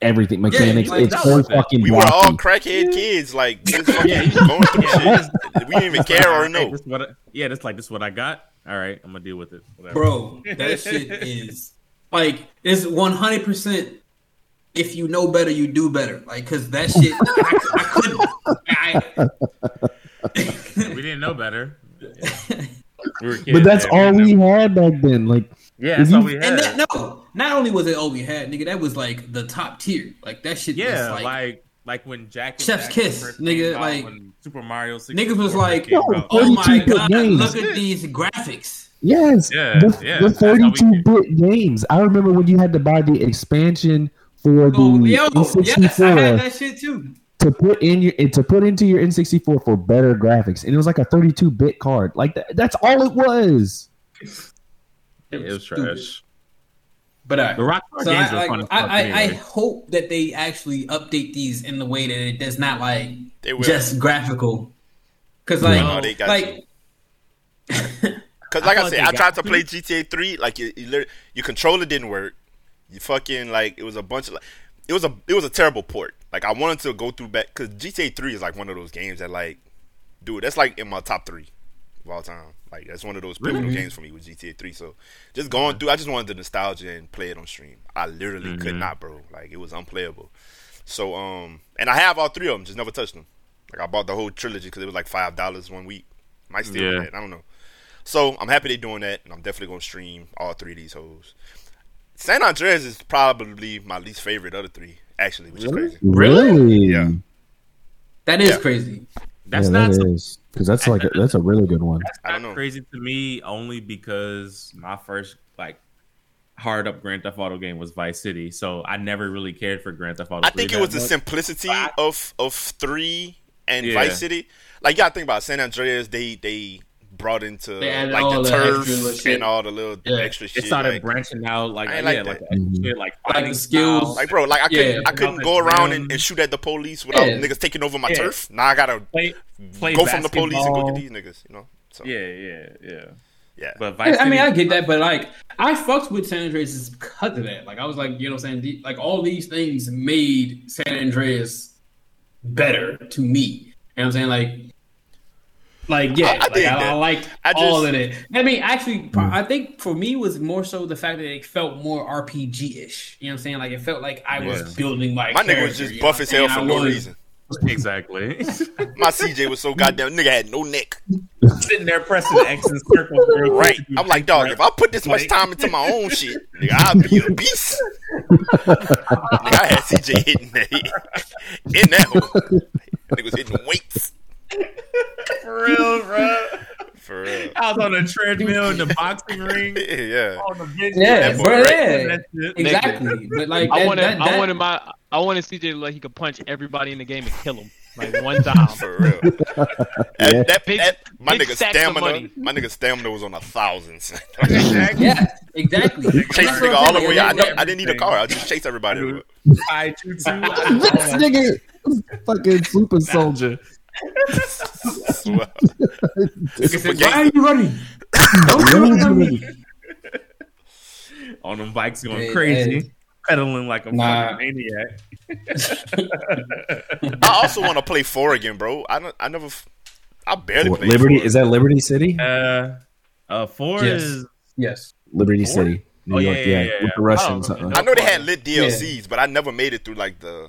everything mechanics. like, it's that so was it. fucking We were all crackhead kids, like just fucking going through shit. We didn't even care or Hey, know. this is I- yeah, that's like this is what I got. All right, I'm gonna deal with it. Whatever. Bro, that shit is like it's one hundred percent. If you know better, you do better. Like, cause that shit, I, I couldn't. I, we didn't know better. We were kids, But that's man. all didn't we had back then. Like Yeah, that's all we had. and that, no, not only was it all we had, nigga, that was like the top tier. Like that shit. yeah, was like, like, like when Jack and Chef's Jack kiss, nigga, like- when Super Mario 64 niggas was like, came oh my god, games. look at these graphics. yes, Yeah, the, yeah, the that's how we 32 bit games. I remember when you had to buy the expansion for oh, the Oh, yo, N64 yes, I had that shit too. To put in your to put into your N64 for better graphics, and it was like a 32 bit card. Like that, that's all it was. it was Stupid. trash. But uh, The Rockstar so games I, were like, fun. as I, fuck I, I hope that they actually update these in the way that it does not like They will. just graphical. Cause like, No, they got like, Because like I I, said, I tried got to play GTA Three. Like you, you lit- your controller didn't work. You fucking like it was a bunch of like it was a it was a terrible port. Like I wanted to go through back because GTA Three is like one of those games that like, dude, that's like in my top three of all time. Like that's one of those pivotal games for me with GTA Three. So just going through, I just wanted the nostalgia and play it on stream. I literally could not, bro. Like it was unplayable. So um, and I have all three of them, just never touched them. Like I bought the whole trilogy because it was like five dollars one week. Might still Yeah. that. I don't know. So I'm happy they're doing that, and I'm definitely gonna stream all three of these hoes. San Andreas is probably my least favorite of the three, actually, which is crazy. Really? Yeah. that is Yeah. crazy. That's yeah, not that so- is because that's like a, that's a really good one. I don't not know. crazy to me only because my first like hard up Grand Theft Auto game was Vice City, so I never really cared for Grand Theft Auto. I think it was that the much. simplicity of of three and Yeah. Vice City. Like you gotta think about San Andreas. They they brought into They like the the turf shit. and all the little Yeah. extra shit. It started like, branching out like yeah, like, like the that. extra mm-hmm. shit, like Like fighting the skills. styles. like bro, like I couldn't Yeah. I couldn't go around and, and shoot at the police without Yeah. niggas taking over my Yeah. turf. Now I gotta play, play go from the police and go basketball. get these niggas. You know. So Yeah, yeah, yeah. yeah. But Vice I mean, I get that, but like, I fucked with San Andreas because of that. Like, I was like, you know, what I'm saying, like, all these things made San Andreas better to me. You know what I'm saying? Like, Like yeah, I- I like, I. I liked I all of it. I mean, actually, pro- hmm. I think for me was more so the fact that it felt more RPG ish. You know what I'm saying? Like it felt like I was Yeah. building my. My nigga was just you buff what as hell for no reason. Exactly. My CJ was so goddamn nigga had no neck. Sitting there pressing X and circle. Right. I'm like, dog, if I put this much time into my own shit, nigga, I'll be a beast. nigga, I had CJ hitting that in that hole. Nigga was hitting weights. For real, bro. For real. I was on a treadmill in the boxing ring. yeah. On the bench. Yeah, boy, bro. right? Yeah, exactly. But like, I that- wanted, that- I wanted my, I wanted CJ to like he could punch everybody in the game and kill him like one time. For real. That, Yeah. that, Big- that, my nigga stamina, my nigga stamina was on a thousand. Exactly. Yeah, exactly. Chase nigga all I'm the way. I, know, I didn't need a car. I just chase everybody. I two two. this nigga, fucking super soldier. Well, said, Why are you running? Don't you run me. on them bikes going Hey, crazy, hey. pedaling like a Nah. maniac. I also want to play four again, bro. I don't. I never. f- I barely played Liberty four. is that Liberty City? Uh, uh, four Yes. is Yes. Liberty Four? City, New Oh, York. yeah, Yeah, yeah, with the Russians. I uh, I know they had lit DLCs, but I never made it through like the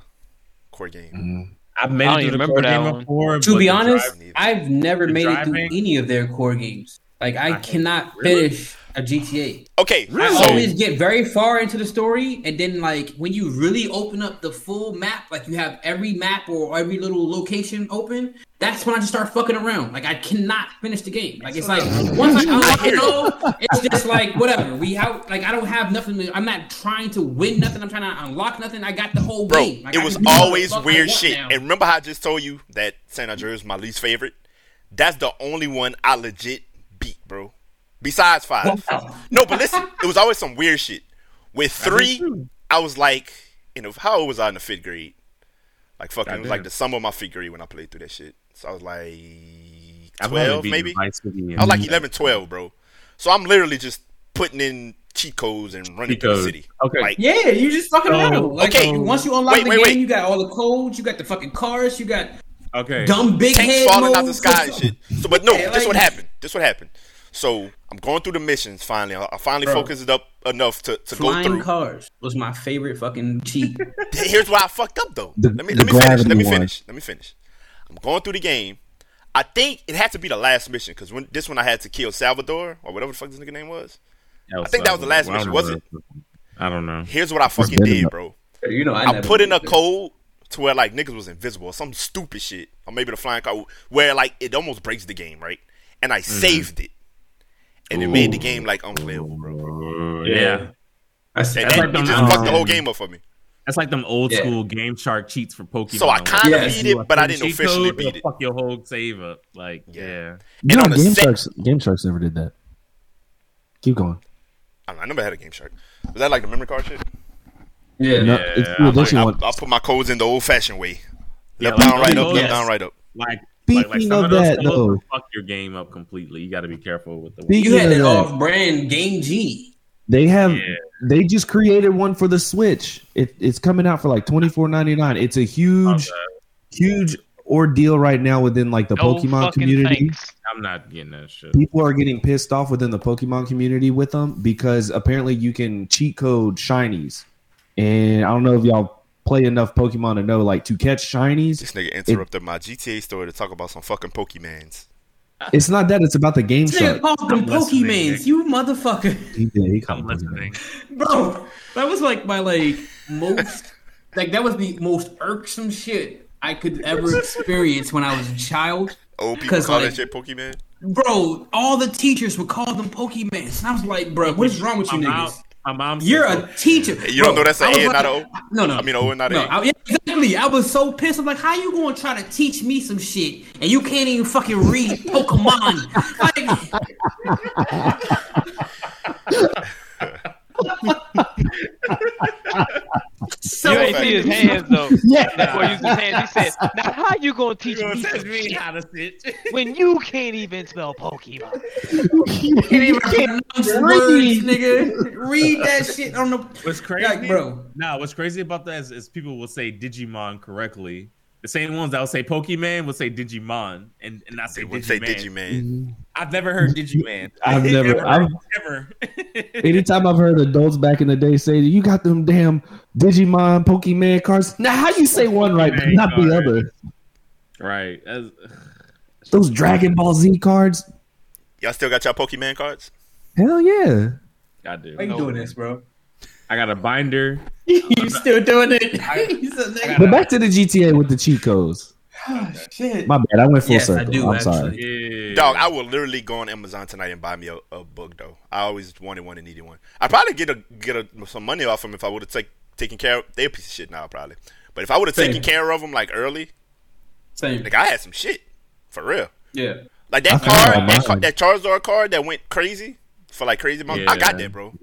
core game. mm. I've made I it don't through even the core game one. before. To be honest, drive. I've never The made it through any of their core games. Like I I- cannot really? finish a GTA. Okay, I so always get very far into the story, and then like when you really open up the full map, like you have every map or every little location open, that's when I just start fucking around. Like I cannot finish the game. Like it's like once I unlock it all, it's just like whatever. We have like I don't have nothing. To, I'm not trying to win nothing. I'm trying to unlock nothing. I got the whole bro, game. Like, it was can do whatever the always weird shit. now. And remember how I just told you that San Andreas is my least favorite? That's the only one I legit beat, bro. Besides five. No, but listen, it was always some weird shit. With three, I was like, you know, how old was I in the fifth grade? Like fucking, it was like the summer of my fifth grade when I played through that shit. So I was like twelve, maybe. Vice City and- I was like 11, 12, bro. So I'm literally just putting in cheat codes and running Cheat through the city. Okay. Like, Yeah, you just fucking So- around. Like, okay. once you unlock Wait, the wait, game, wait. you got all the codes, you got the fucking cars, you got Okay. dumb big tanks head falling out mode, the sky and shit. So, but no, Yeah, this like- what happened. This what happened. So I'm going through the missions finally. I I finally Bro. focused it up enough to, to go Flying through. cars was my favorite fucking cheat. Here's why I fucked up though. The- let me let me finish. Let me one. finish. Let me finish. I'm going through the game. I think it had to be the last mission because when this one I had to kill Salvador or whatever the fuck this nigga name was. I think that was the last I mission, was what it? I don't know. Here's what I fucking did, bro. you know, I, I put in a code to where like niggas was invisible or some stupid shit, or maybe the flying car where like it almost breaks the game, right? And I mm-hmm. saved it, and it made the game like unplayable, bro. Yeah. I said, And That's then like it them, just fucked the um, whole game up for me. That's like them old Yeah. school Game Shark cheats for Pokemon. So I kind of Yes. beat it, but I didn't officially code, beat it'll. Fuck your whole save up. Like, Yeah. yeah. You know, on Game set- Sharks, Game Sharks never did that. Keep going. I, don't know, I never had a Game Shark. Was that like the memory card shit? yeah. No, Yeah, it's I the edition I, one. I put my codes in the old fashioned way. Yeah, Left like down, right up, left yes. down, right up. Like, like, Speaking like some of of those that, though. fuck your game up completely. You got to be careful with the. You had of that that, off-brand Game G. they have Yeah. they just created one for the Switch. It, it's coming out for like twenty four ninety nine. It's a huge, huge ordeal right now within like the No Pokemon community. thanks. I'm not getting that shit. People are getting pissed off within the Pokemon community with them because apparently you can cheat code shinies, and I don't know if y'all play enough Pokemon to know like to catch shinies. This nigga interrupted my GTA story to talk about some fucking Pokemans. It's not that; it's about the Game This nigga Shark. called them Pokemans. You motherfucker. He did. He called them Bro, that was like my like most like that was the most irksome shit I could ever experience when I was a child. Old people 'Cause, call like- that shit Pokemon. Bro, all the teachers would call them Pokemans. And I was like, bro, what is wrong with you My mom, niggas? My mom. You're said a teacher. You don't Bro, know that's an A and like- not a O? No, no. I mean, O and not a no, A. I, exactly. I was so pissed. I'm like, how you going to try to teach me some shit and you can't even fucking read Pokemon? so You ain't see his hands though. Yeah. That boy used his hands. He said, "Now how you gonna teach You me gonna some me how to sit? when you can't even spell Pokemon?" can't even pronounce words, nigga. Read that shit on the. What's crazy, Like, bro. Nah, what's crazy about that is, is people will say Digimon correctly, The same ones that would say Pokemon would say Digimon and, and not say They would Digimon. say Digimon. I've never heard Digimon. I've never- Ever. I've- ever. Anytime I've heard adults back in the day say, "You got them damn Digimon, Pokemon cards." Now, how you say one right, but not the other? right. That's- Those Dragon Ball Z cards. Y'all still got y'all Pokemon cards? Hell yeah! I do. Why you doing this, bro? I got a binder. you still doing it? He's a nigga. But back to the GTA with the cheat codes. Oh, ah, shit. My bad, I went full Yes, I circle. do, I'm sorry. Yeah. Dog, I will literally go on Amazon tonight and buy me a, a book though. I always wanted one and needed one. I probably get a get a, some money off them if I would have take, taken care of. They a piece of shit now probably, but if I would have taken care of them like early, Same. like I had some shit for real. Yeah. Like that I found card, all that, car, that Charizard card that went crazy for like crazy amount. I got that, bro.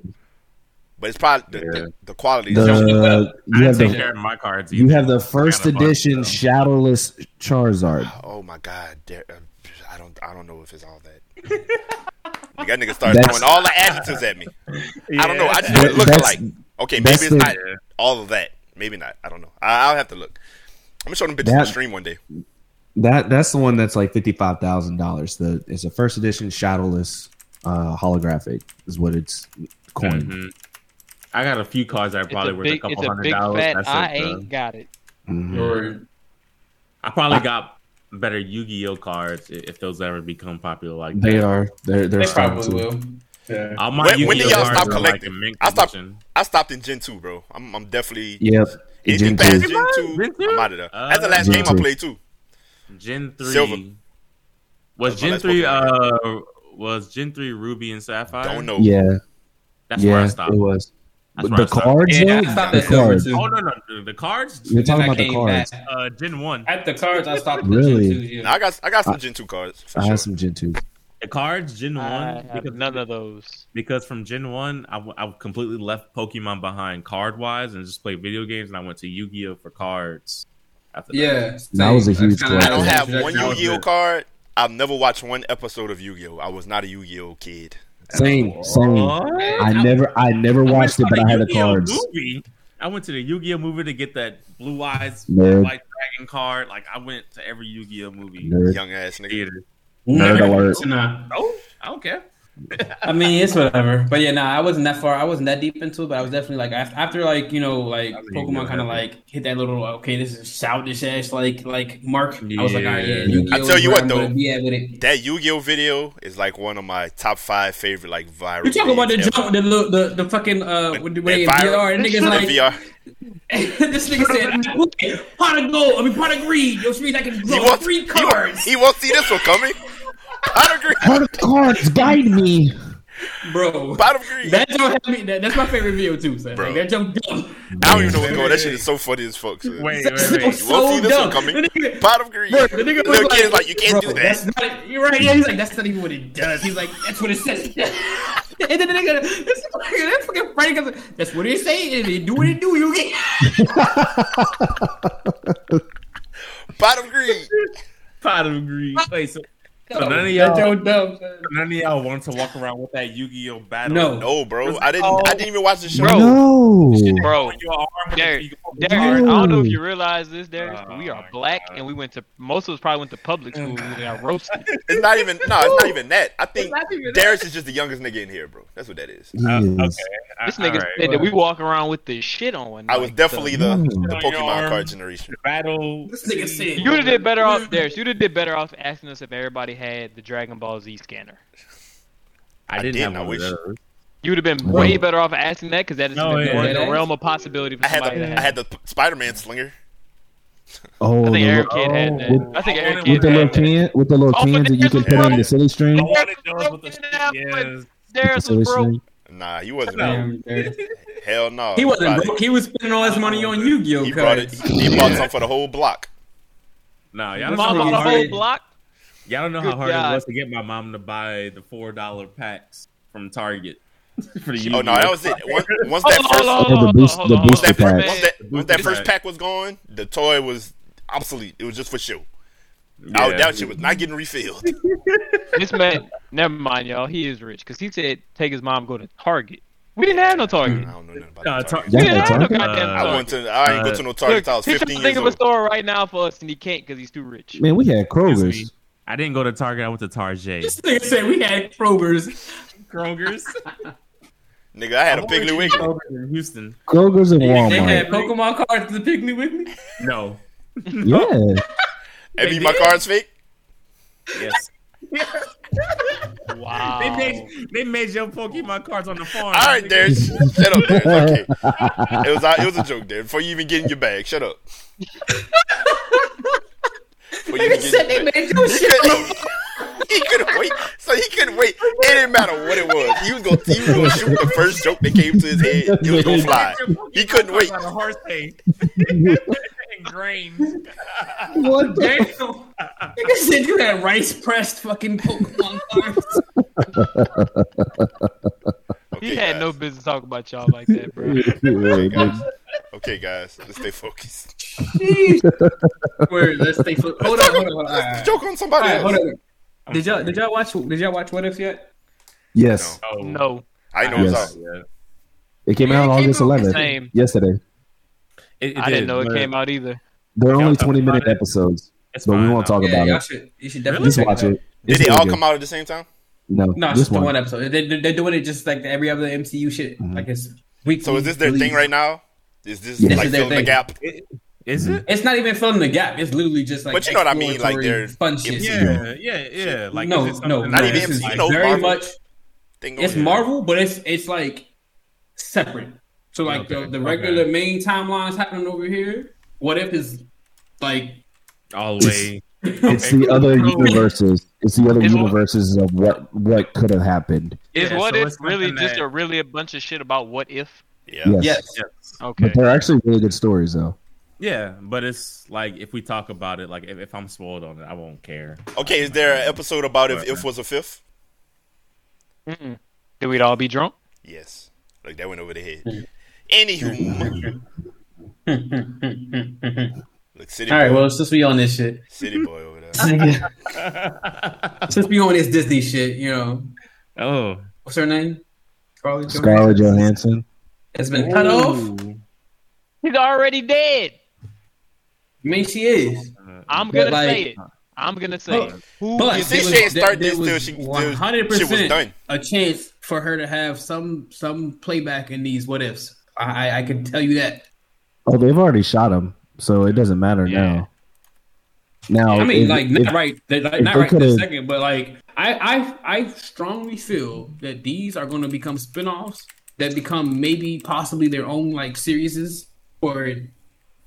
But it's probably the, Yeah. the, the quality. The, well. you have the care of my cards. you have the first got a bunch edition of shadowless Charizard. oh my god, uh, I don't I don't know if it's all that. you got niggas start That's- throwing all the adjectives at me. I don't know. I just That- look like okay, maybe it's the- not all of that. Maybe not. I don't know. I, I'll have to look. I'm gonna show them bitches on That- the stream one day. That that's the one that's like fifty five thousand dollars. The it's a first edition shadowless uh, holographic is what it's coined. Mhm. I got a few cards that are probably a worth big, a couple it's a hundred big dollars. fat. That's I like the- ain't got it. Mhm. Or I probably got better Yu-Gi-Oh cards i- if those ever become popular like They that. are. They're they're they starting probably to. will. Yeah. All my When- when Yu-Gi-Oh did y'all stop are like collecting? I stopped- I stopped in Gen two, bro. I'm I'm definitely Yep. anything Gen past two. Gen two. Gen two? I'm out of there. Uh, That's the last Gen game I played too. Gen three Silver. was Gen three. Uh, was Gen three Ruby and Sapphire? Don't know. Yeah. That's where I stopped. It was. That's But I the cards, Yeah, though. I stopped the cards. Oh no no the, the cards. You're talking about the cards. back. Uh, Gen one. At the cards, I stopped Really? the Gen 2s, yeah. I got I got some Gen two cards for I sure. had some Gen two. The cards Gen I one have because, none of those. because from Gen one I, w- I completely left Pokemon behind card wise and just played video games and I went to Yu-Gi-Oh for cards. After that. Yeah, That was a huge That's kinda I don't have one Yu-Gi-Oh card. I've never watched one episode of Yu-Gi-Oh. I was not a Yu-Gi-Oh kid. Same, same. What? I never, I never I watched it, but I had the Yu-Gi-Oh cards. Movie. I went to the Yu-Gi-Oh movie to get that blue eyes Nerd. white dragon card. Like I went to every Yu-Gi-Oh movie Nerd. Young ass nigga. theater. Nerd alert. Nah. Oh, I don't care. I mean, it's whatever. But yeah, nah, I wasn't that far. I wasn't that deep into it, but I was definitely like after, after like you know like I mean, Pokemon kind of like hit that little okay, this is childish ass like like mark. I was like, all right, yeah. Yeah. Yu-Gi-Oh! I tell you what, I'm though. yeah, with. That Yu-Gi-Oh video is like one of my top five favorite like viral. You talking about the jump, the little, the the fucking uh, when That they viral- VR and niggas the like VR. this nigga said, pot of gold, I mean pot of greed, which means I can won't, three he won't- cards, He won't see this one coming. Pot of green. Part of cards guide me. bro." Pot of green. That jump had me. That, that's my favorite video too, son. Bro. Like, that jump dumb. I don't even know what's going. on. That shit is so funny as fuck. son. Wait, wait, wait. was You won't see this dumb. one coming. The nigga- Pot of green. Bro, the nigga was Little like, kid is like, you can't bro, do That's that. not, you're right. Yeah, he's like, that's not even what it does. He's like, that's what it says. and then the nigga, this nigga, that fucking Friday comes. like, That's what it say, and it do what it do. You get. Pot of green. Pot of green. Wait, so, so none of y'all, joke dumb. son. none of y'all want to walk around with that Yu-Gi-Oh battle? No. No, bro. I didn't. I didn't even watch the show. Bro. No. Bro, Your arm with Derek, Derek, I don't know if you realize this, Derek, but we Oh are black God. and we went to most of us probably went to public school and we got roasted. It's not even. No, it's not even that. I think not. Darius is just the youngest nigga in here, bro. That's what that is. Uh, is. okay. This nigga alright. said that we walk around with this shit on. I was like, definitely the, the On your Pokemon card generation. battle. This nigga said- You would have did better off, Darius. You'd have did better off asking us if everybody had the Dragon Ball Z scanner. I I didn't did, have I one wish. of those. You would have been Right. way better off asking that because that is No, more yeah. in the realm of possibility for I had the I had the Spider-Man slinger. Oh, I think the Eric little- Kid oh, had that. Oh. I think Eric wanted Kid with the little had that. can, with the little Oh, cans that you can put in the silly string. I wanted those with the Yeah, yes. The Darius was broke. Nah, he wasn't. No. Damn, Hell no. He wasn't broke. He was spending all his money on Yu-Gi-Oh He brought it. He, he bought some for the whole block. Nah, y'all This don't Mom know on how the whole block. Y'all don't know Good how hard God. it was to get my mom to buy the four dollar packs from Target for the Oh no, that was it. Once, once that first, Oh, the boost- the on, booster that first, pack. once that, once that first pack. pack was gone, the toy was obsolete. It was just for show. Yeah. that shit was not getting refilled. This man, never mind, y'all. He is rich because he said take his mom go to Target. We didn't have no Target. I don't know nothing about Uh, the tar- Target. We didn't have no Target? goddamn Uh, I went to. I ain't go to no Target till I was Look, he's 15 trying to think of a store right now for us, and he can't because he's too rich. Man, we had Kroger's. I didn't go to Target. I went to Target. This nigga said we had Kroger's. Kroger's. Nigga, I had a Piggly Wiggly. Kroger's in Houston. Kroger's and They had Pokemon cards to pick me with me. No. Yeah. Every They my cards fake. Yes. Wow. They made they made your Pokemon cards on the farm. All right, Darius. Shut up, Darius. Okay. It was it was a joke, Darius. Before you even get in your bag, shut up. Before you Nigga get said in they made your He shit. couldn't- He couldn't wait. So he couldn't wait. It didn't matter what it was. He was gonna he was gonna shoot the first joke that came to his head. It was gonna fly. He couldn't wait. On a horse hay. Ingrained. What the? Damn. Nigga said you had rice pressed fucking Pokemon cards. Okay, He had guys. no business talking about y'all like that, bro. Okay, guys, let's stay focused. Word, let's stay fo- Hold on, hold on, hold on. Right. joke on somebody All right, else. hold on. Did y'all did y'all watch did y'all watch What If yet? Yes. Oh No. I know it's Yes. out. Yeah. It came Yeah, out it came August out 11th. Yesterday. It, it I didn't know it came out either. They're Y'all only 20 minute episodes, It's but we won't talk Yeah, about it. should you should definitely Just watch it. Did It's they all good. come out at the same time? No, No, it's just just the one. one episode. They, they, they're doing it just like every other MCU shit. Mm-hmm. Like it's weekly. So is this their thing right now? Is this Yeah. This like is filling the gap? Is mm-hmm. it? It's not even filling the gap. It's literally just like. But you know what I mean, like, exploratory they're- fun shit. Yeah, yeah, yeah. Like no, is it no, Not no. even This MCU, is you know, very Marvel. much. Thing It's going on. Marvel, but it's it's like separate. So like Okay, the, the regular okay. main timelines happening over here. What if is like all the way? It's the other universes. It's the other It's- universes of what what could have happened. Is Yeah, what so if it's really just that- a really a bunch of shit about what if? Yeah. Yes. yes, Yes. Okay. But they're actually really good stories, though. Yeah, but it's like if we talk about it, like if, if I'm spoiled on it, I won't care. Okay, is there an episode about if if was a fifth? Mm-mm. Did we'd all be drunk? Yes. Like that went over the head. Hmm. Anywho, look, city All right. boy, Well, since we on this shit, city boy over there. since we on this Disney shit, you know, oh, what's her name? Scarlett. Scarlett Johansson. Johansson. Has been cut off. Ooh. He's already dead. I mean, she is. I'm gonna like- say it. I'm gonna say it. Who But gives see, she there ain't was, start there, this there till was she- till 100 shit was done. percent a chance for her to have some some playback in these what ifs. I I, I can tell you that. Oh, they've already shot him, so it doesn't matter Yeah. now. Now, I mean, if- like if- not right, like, not right this second, but like I I I strongly feel that these are going to become spin-offs that become maybe possibly their own like series or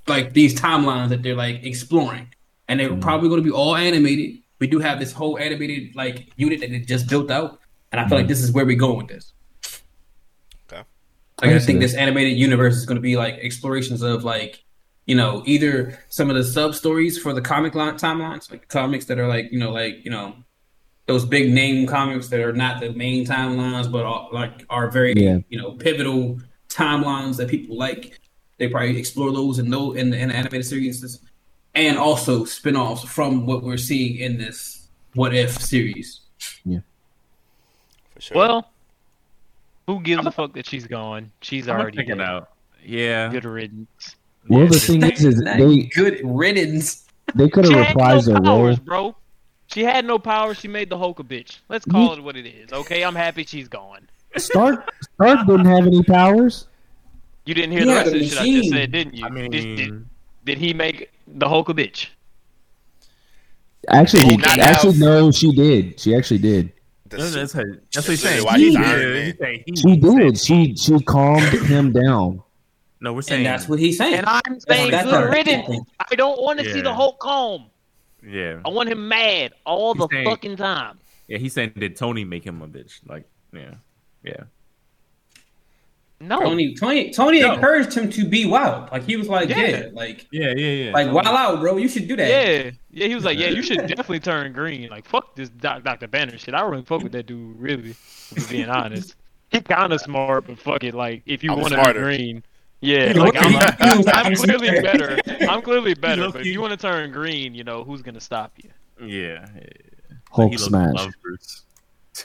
like these timelines that they're like exploring, and they're mm. probably going to be all animated. We do have this whole animated like unit that they just built out, and I feel like mm. this is where we go with this. Okay. Like, I think this animated universe is going to be like explorations of like, you know, either some of the sub stories for the comic line timelines, like comics that are like, you know, like you know, those big name comics that are not the main timelines, but are, like are very, Yeah. you know, pivotal timelines that people like. They probably explore those in those in the, in the animated series, and also spin-offs from what we're seeing in this What If series. Yeah, For sure. Well, who gives a fuck that she's gone? She's I'm gonna already check it dead. out. Yeah, Good riddance. Well, the thing is, is they good riddance. they could have reprised no their role. powers, bro. She had no power. She made the Hulk a bitch. Let's call it what it is. Okay, I'm happy she's gone. Stark Stark didn't have any powers. You didn't hear He the rest of the shit I just said, didn't you? I mean, did, did, did he make the Hulk a bitch? Actually, Did not actually, have- no, she did. She actually did. That's, that's, her- that's what he's saying. why he's Yeah, Iron Man. he's saying he- She did. She she calmed him down. No, we're saying And that's what he's saying. And I'm saying that's good her. riddance. I don't want to see the Hulk home. Yeah, I want him mad all the saying- fucking time. yeah. He's saying did Tony make him a bitch? Like, yeah, yeah. No. Tony, Tony, Tony No. encouraged him to be wild. Like he was like, Yeah. yeah, like, Yeah, yeah, yeah. like wild out, bro. You should do that. Yeah, yeah. He was like, yeah, you should definitely turn green. Like, fuck this Doc, Dr. Banner shit. I don't really fuck with that dude, really. To be being honest, he kind of smart, but fuck it. Like, if you want to be green, yeah, You like know, I'm, I'm clearly better. I'm clearly better. But if you want to turn green, you know who's gonna stop you? yeah. yeah. Hulk He smash.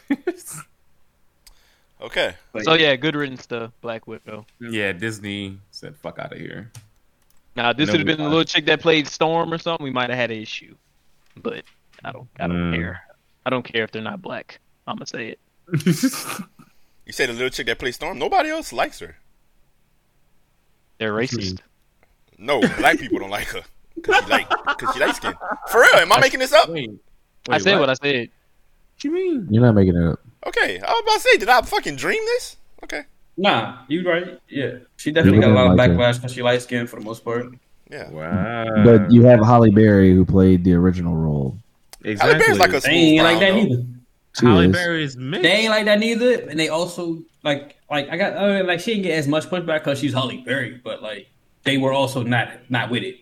Okay. So yeah, good riddance to Black Widow. Yeah, Disney said fuck out of here. Now this would have been the little chick that played Storm or something. We might have had an issue, but I don't. I don't Mm. care. I don't care if they're not black. I'm gonna say it. You say the little chick that plays Storm. Nobody else likes her. They're racist. No, black people don't like her because she like because she light skin. For real? Am I making this up? Wait, I said what I said. What you mean? You're not making it up. Okay, I was about to say, did I fucking dream this? Okay, Nah, you right. Yeah, she definitely got a lot of Like backlash because she light skinned for the most part. yeah. Wow. But you have Halle Berry who played the original role. Halle exactly. Berry's like a They ain't smooth like that brown, though. neither. She Halle is. Berry is mixed. They ain't like that neither, and they also like like I got uh, like she didn't get as much pushback because she's Halle Berry, but like they were also not not with it.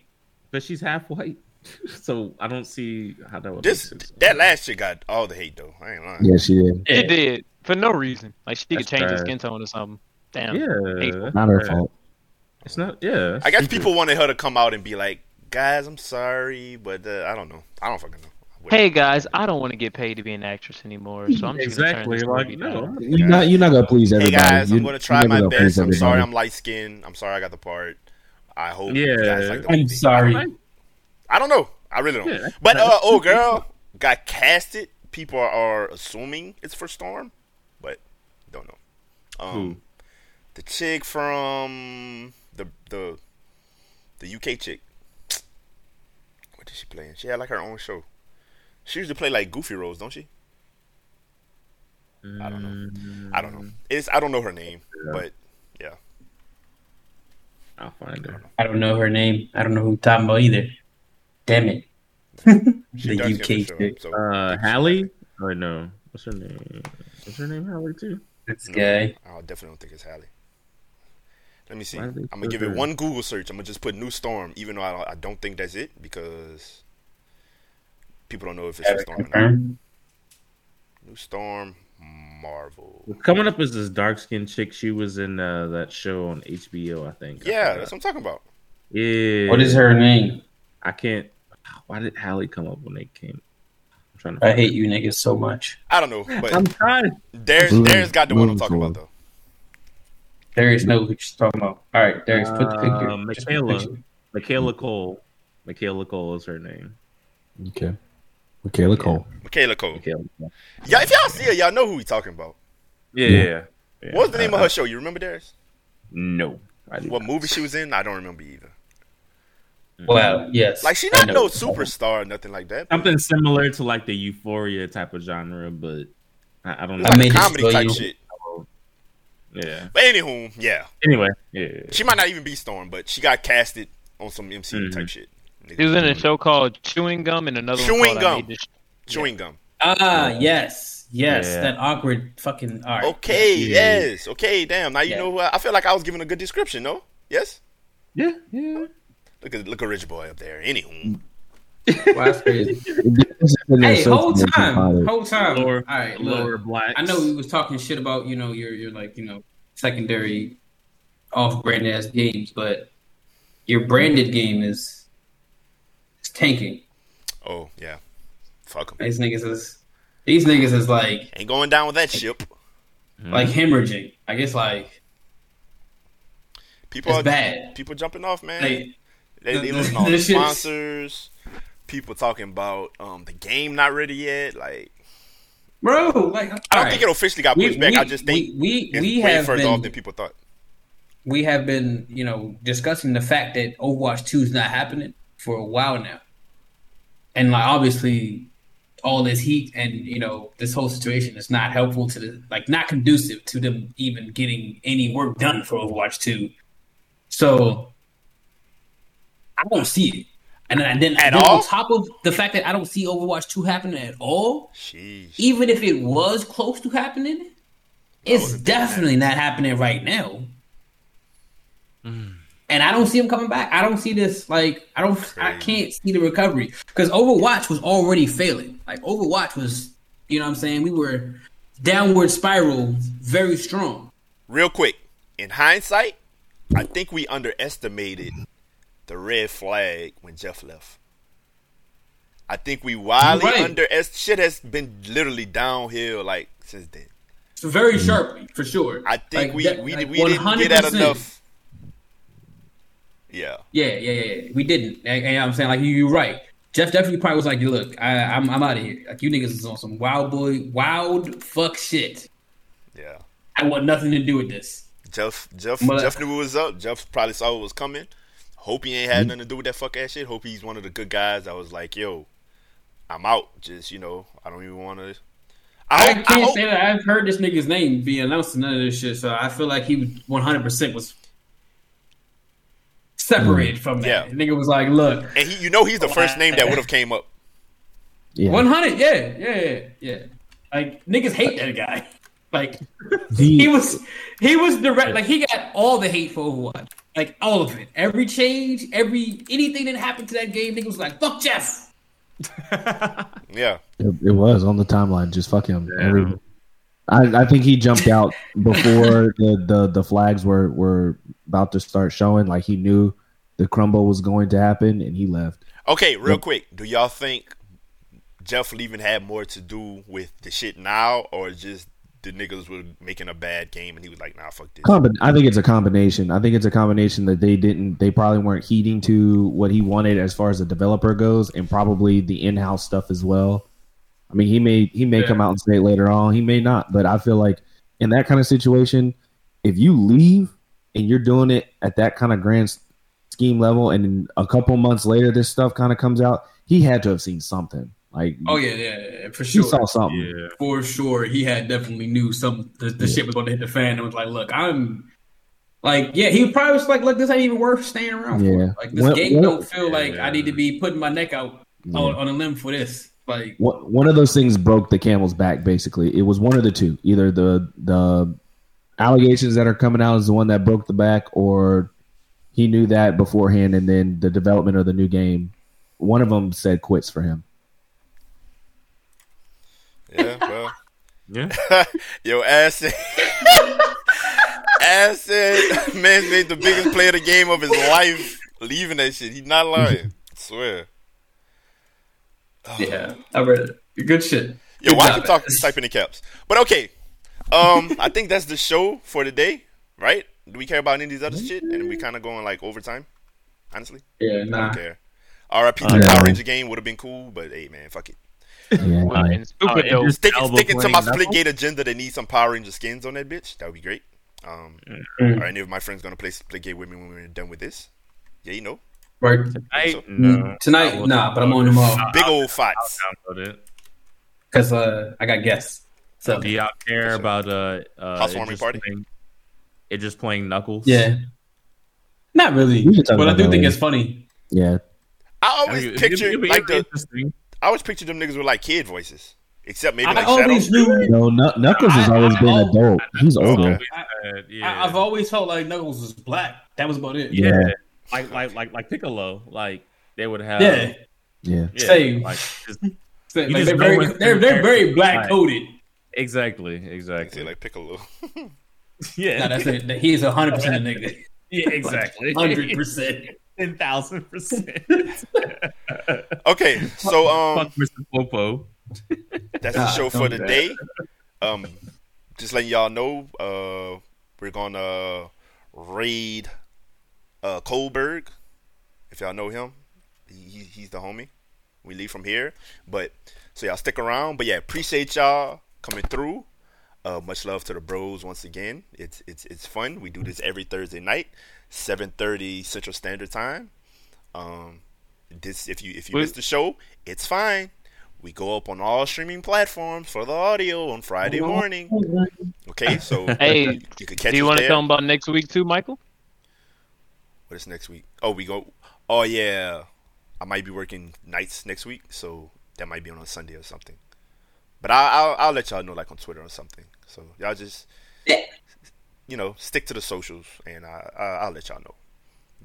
but she's half white, so I don't see how that would. This sense. that last chick got all the hate though. I ain't lying. Yeah, she did. She did for no reason. Like she could change her skin tone or something. Damn. yeah, Hateful. Not her yeah. fault. It's not. Yeah, I guess people wanted her to come out and be like, "Guys, I'm sorry, but uh, I don't know. I don't fucking know." Hey guys, I don't want to get paid to be an actress anymore, so I'm just exactly gonna like no. You're not. You're not gonna please everybody. Hey everybody. guys, I'm You- gonna try my gonna best. I'm sorry. I'm light skinned. I'm sorry, I got the part. I hope you Yeah. guys like the I'm sorry. I don't know. I really don't. Yeah. But uh, oh girl got casted. People are, are assuming it's for Storm, but don't know. Um, Who? the chick from the the the UK chick. What did she play in? She had like her own show. She used to play like goofy roles, don't she? I don't know. I don't know. It's I don't know her name, but yeah. I'll find her. I don't know her name. I don't know who I'm talking about either. Damn it. The UK get the show, chick. so Uh, think she- Hallie? Or no? What's her name? What's her name? Hallie too. This No, guy. I definitely don't think it's Hallie. Let me see. I'm gonna give it one Google search. I'm gonna just put New Storm, even though I, I don't think that's it because people don't know if it's a Storm or not. New Storm, Marvel. Coming up is this dark skinned chick. She was in uh, that show on HBO, I think. Yeah, forgot. that's what I'm talking about. yeah. What is her name? I can't. Why did Hallie come up when they came? I'm trying to. I hate it. you niggas so much. I don't know, but I'm trying. there's Blue- there's got the one I'm talking about though. Darius knows what you're talking about. All right, Darius, put the picture. Uh, Just put the Michaela. picture. Michaela Coel. Michaela Coel is her name. Okay. Michaela Coel. Michaela Coel. Michaela Coel. Yeah, if y'all see her, y'all know who we talking about. Yeah. Yeah. yeah. yeah. What's the name Uh, of her show? You remember Darius? No. What not. movie she was in? I don't remember either. Well, yes. Like she not no superstar or nothing like that. Something similar to like the Euphoria type of genre, but I, I don't know. It's I like made this comedy type you. shit. Yeah. But anywho, yeah. Anyway, yeah. She might not even be Storm, but she got casted on some MCU Mhm. type shit. She was in a show called Chewing Gum and another Chewing one Gum. Made This- Chewing gum. Ah, yes, yes, Yeah. that awkward fucking. All right. Okay, Yeah. yes. Okay, damn. Now you Yeah. know what? I feel like I was giving a good description, no? Yes? Yeah, yeah. Look at look at Rich Boy up there. Anywho. Wow, that's crazy. hey, hey, whole time, whole time. Lower, All right, look. lower black. I know we was talking shit about you know your your like you know secondary off brand ass games, but your branded game is, is tanking. Oh, yeah. Fuck them. These niggas is these niggas is like Ain't going down with that ship. like hemorrhaging. I guess like People it's are bad. people jumping off, man. Like they, they to all the sponsors. People talking about um the game not ready yet. Like bro, like I don't think it officially got pushed back. I just think we we, we have further been off than people thought. we have been, you know, discussing the fact that Overwatch 2 is not happening for a while now. And like obviously all this heat and, you know, this whole situation is not helpful to the like not conducive to them even getting any work done for Overwatch 2. So I don't see it. And then, and then, At then all? on top of the fact that I don't see Overwatch 2 happening at all, even if it was close to happening, it's definitely not happening right now. And I don't see him coming back. I don't see this like I don't I can't see the recovery because Overwatch was already failing. Like Overwatch was, you know what I'm saying? We were downward spiral very strong. Real quick, in hindsight, I think we underestimated the red flag when Jeff left. I think we wildly You're right. underestimated. Shit has been literally downhill like since then. very mm. sharply for sure. I think Like, we we, like we didn't get that 100%. enough. Yeah, Yeah, yeah, yeah. We didn't. And, and I'm saying like you, you're right. Jeff definitely probably was like, "Look, I, I'm I'm out of here. Like you niggas is on some wild boy, wild fuck shit. yeah. I want nothing to do with this." Jeff Jeff But- uh, Jeff knew what was up. Jeff probably saw what was coming. Hope he ain't had mm-hmm. nothing to do with that fuck ass shit. Hope he's one of the good guys that was like, "Yo, I'm out." Just you know, I don't even want to. I I can't I hope say that I've heard this nigga's name be announced in none of this shit, so I feel like he 100 percent was separated mm. from that. Yeah. The nigga was like, "Look, and he, you know, he's the first name that would have came up. Yeah. 100, yeah, yeah, yeah, yeah." Like niggas hate that guy. Like He- he was, he was direct. Like he got all the hate for Overwatch, like all of it. Every change, every anything that happened to that game, nigga was like, "Fuck Jeff." Yeah, It, it was on the timeline. Just fuck him. Yeah. I, I think he jumped out before the, the, the flags were, were about to start showing. Like he knew the crumble was going to happen, and he left. Okay, real quick, do y'all think Jeff leaving had more to do with the shit now, or just the niggas were making a bad game and he was like, "Nah, fuck this." Combi- I think it's a combination. I think it's a combination that they didn't. They probably weren't heeding to what he wanted as far as the developer goes, and probably the in-house stuff as well. I mean, he may he may Yeah. come out and say it later on. He may not, but I feel like in that kind of situation, if you leave and you're doing it at that kind of grand scheme level, and a couple months later this stuff kind of comes out, he had to have seen something. Like, Oh yeah, yeah, yeah for he sure. saw something. Yeah. for sure he had definitely knew some the, the shit was going to hit the fan and was like, look, I'm like, yeah, he probably was like, look, this ain't even worth staying around Yeah. for. Like this Well- game well- don't feel like I need to be putting my neck out Yeah. on, on a limb for this. Like, one one of those things broke the camel's back. Basically, it was one of the two. Either the the allegations that are coming out is the one that broke the back, or he knew that beforehand, and then the development of the new game. One of them said quits for him. Yeah, well, Yeah. yo, acid, acid, man's made the biggest play of the game of his life, leaving that shit. He's not lying. I swear. Yeah, I read it. Good shit. Yo, Good why job, you talk Alex. type in the caps? But okay, um, I think that's the show for today, right? Do we care about any of these other shit? And we kind of going like overtime. Honestly, Yeah, I nah. don't care. R.I.P. to Uh, the Power. Ranger game would have been cool, but hey, man, fuck it. Yeah, Well, I- stupid Oh, though. Stick, sticking to my playing Splitgate agenda, they need some Power Ranger skins on that bitch. That would be great. Um, Mm. Are any of my friends gonna play Splitgate with me when we're done with this? Yeah, you know, Right I, So- no. tonight, I nah, but I'm on tomorrow big old I'll fights. download it. because uh, I got guests. So Do y'all care about uh, uh Housewarming it just party? Playing, it just playing Knuckles? yeah, not really, We can talk but I do think later. it's funny. yeah. I I always mean, picture it'd be- like it'd be the. I always picture them niggas with like kid voices, except maybe I like always Shadow. knew. No, Kn- Knuckles has I- always I- been I- adult. He's older. Okay. Uh, yeah. I, I've always felt like Knuckles was black. That was about it. yeah. Yeah. Like like like like Piccolo. Like they would have yeah. Yeah. yeah, Same. Like just, Like, they're very, they're, they're very black coded. exactly, exactly. like Piccolo. yeah. No, that's it. He's hundred percent a nigga. yeah, exactly. Hundred percent. Ten thousand percent. okay, so um, Fuck Mr. Popo. that's the show for the that. day. Um, just letting y'all know, uh, we're gonna raid uh Kohlberg. If y'all know him, he, he- he's the homie. We leave from here, but so y'all stick around. But yeah, appreciate y'all coming through. Uh, much love to the bros once again. It's it's it's fun. We do this every Thursday night, seven thirty Central Standard Time. Um, this if you if you Wait. miss the show, it's fine. We go up on all streaming platforms for the audio on Friday morning. Okay, so Hey, you can catch Do you want to there. tell them about next week too, Michael? What is next week? Oh, we go. Oh yeah, I might be working nights next week, so that might be on a Sunday or something. But I, I'll I'll let y'all know like on Twitter or something. So y'all just you know stick to the socials, and I, I I'll let y'all know.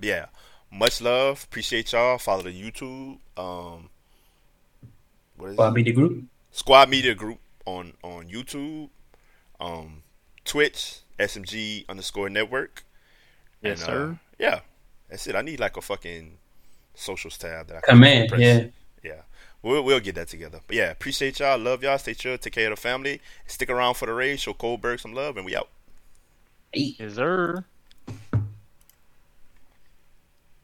Yeah, much love. Appreciate y'all. Follow the YouTube. Um, what is Well, it? media group. Squad Media Group on on YouTube, um, Twitch, SMG underscore Network. Yes, And, uh, sir. yeah, that's it. I need like a fucking socials tab that I Command, press. yeah. yeah. We'll, we'll get that together. But yeah, appreciate y'all. Love y'all. Stay chill. Take care of the family. Stick around for the race. Show Coldberg some love, and we out. Yes, sir.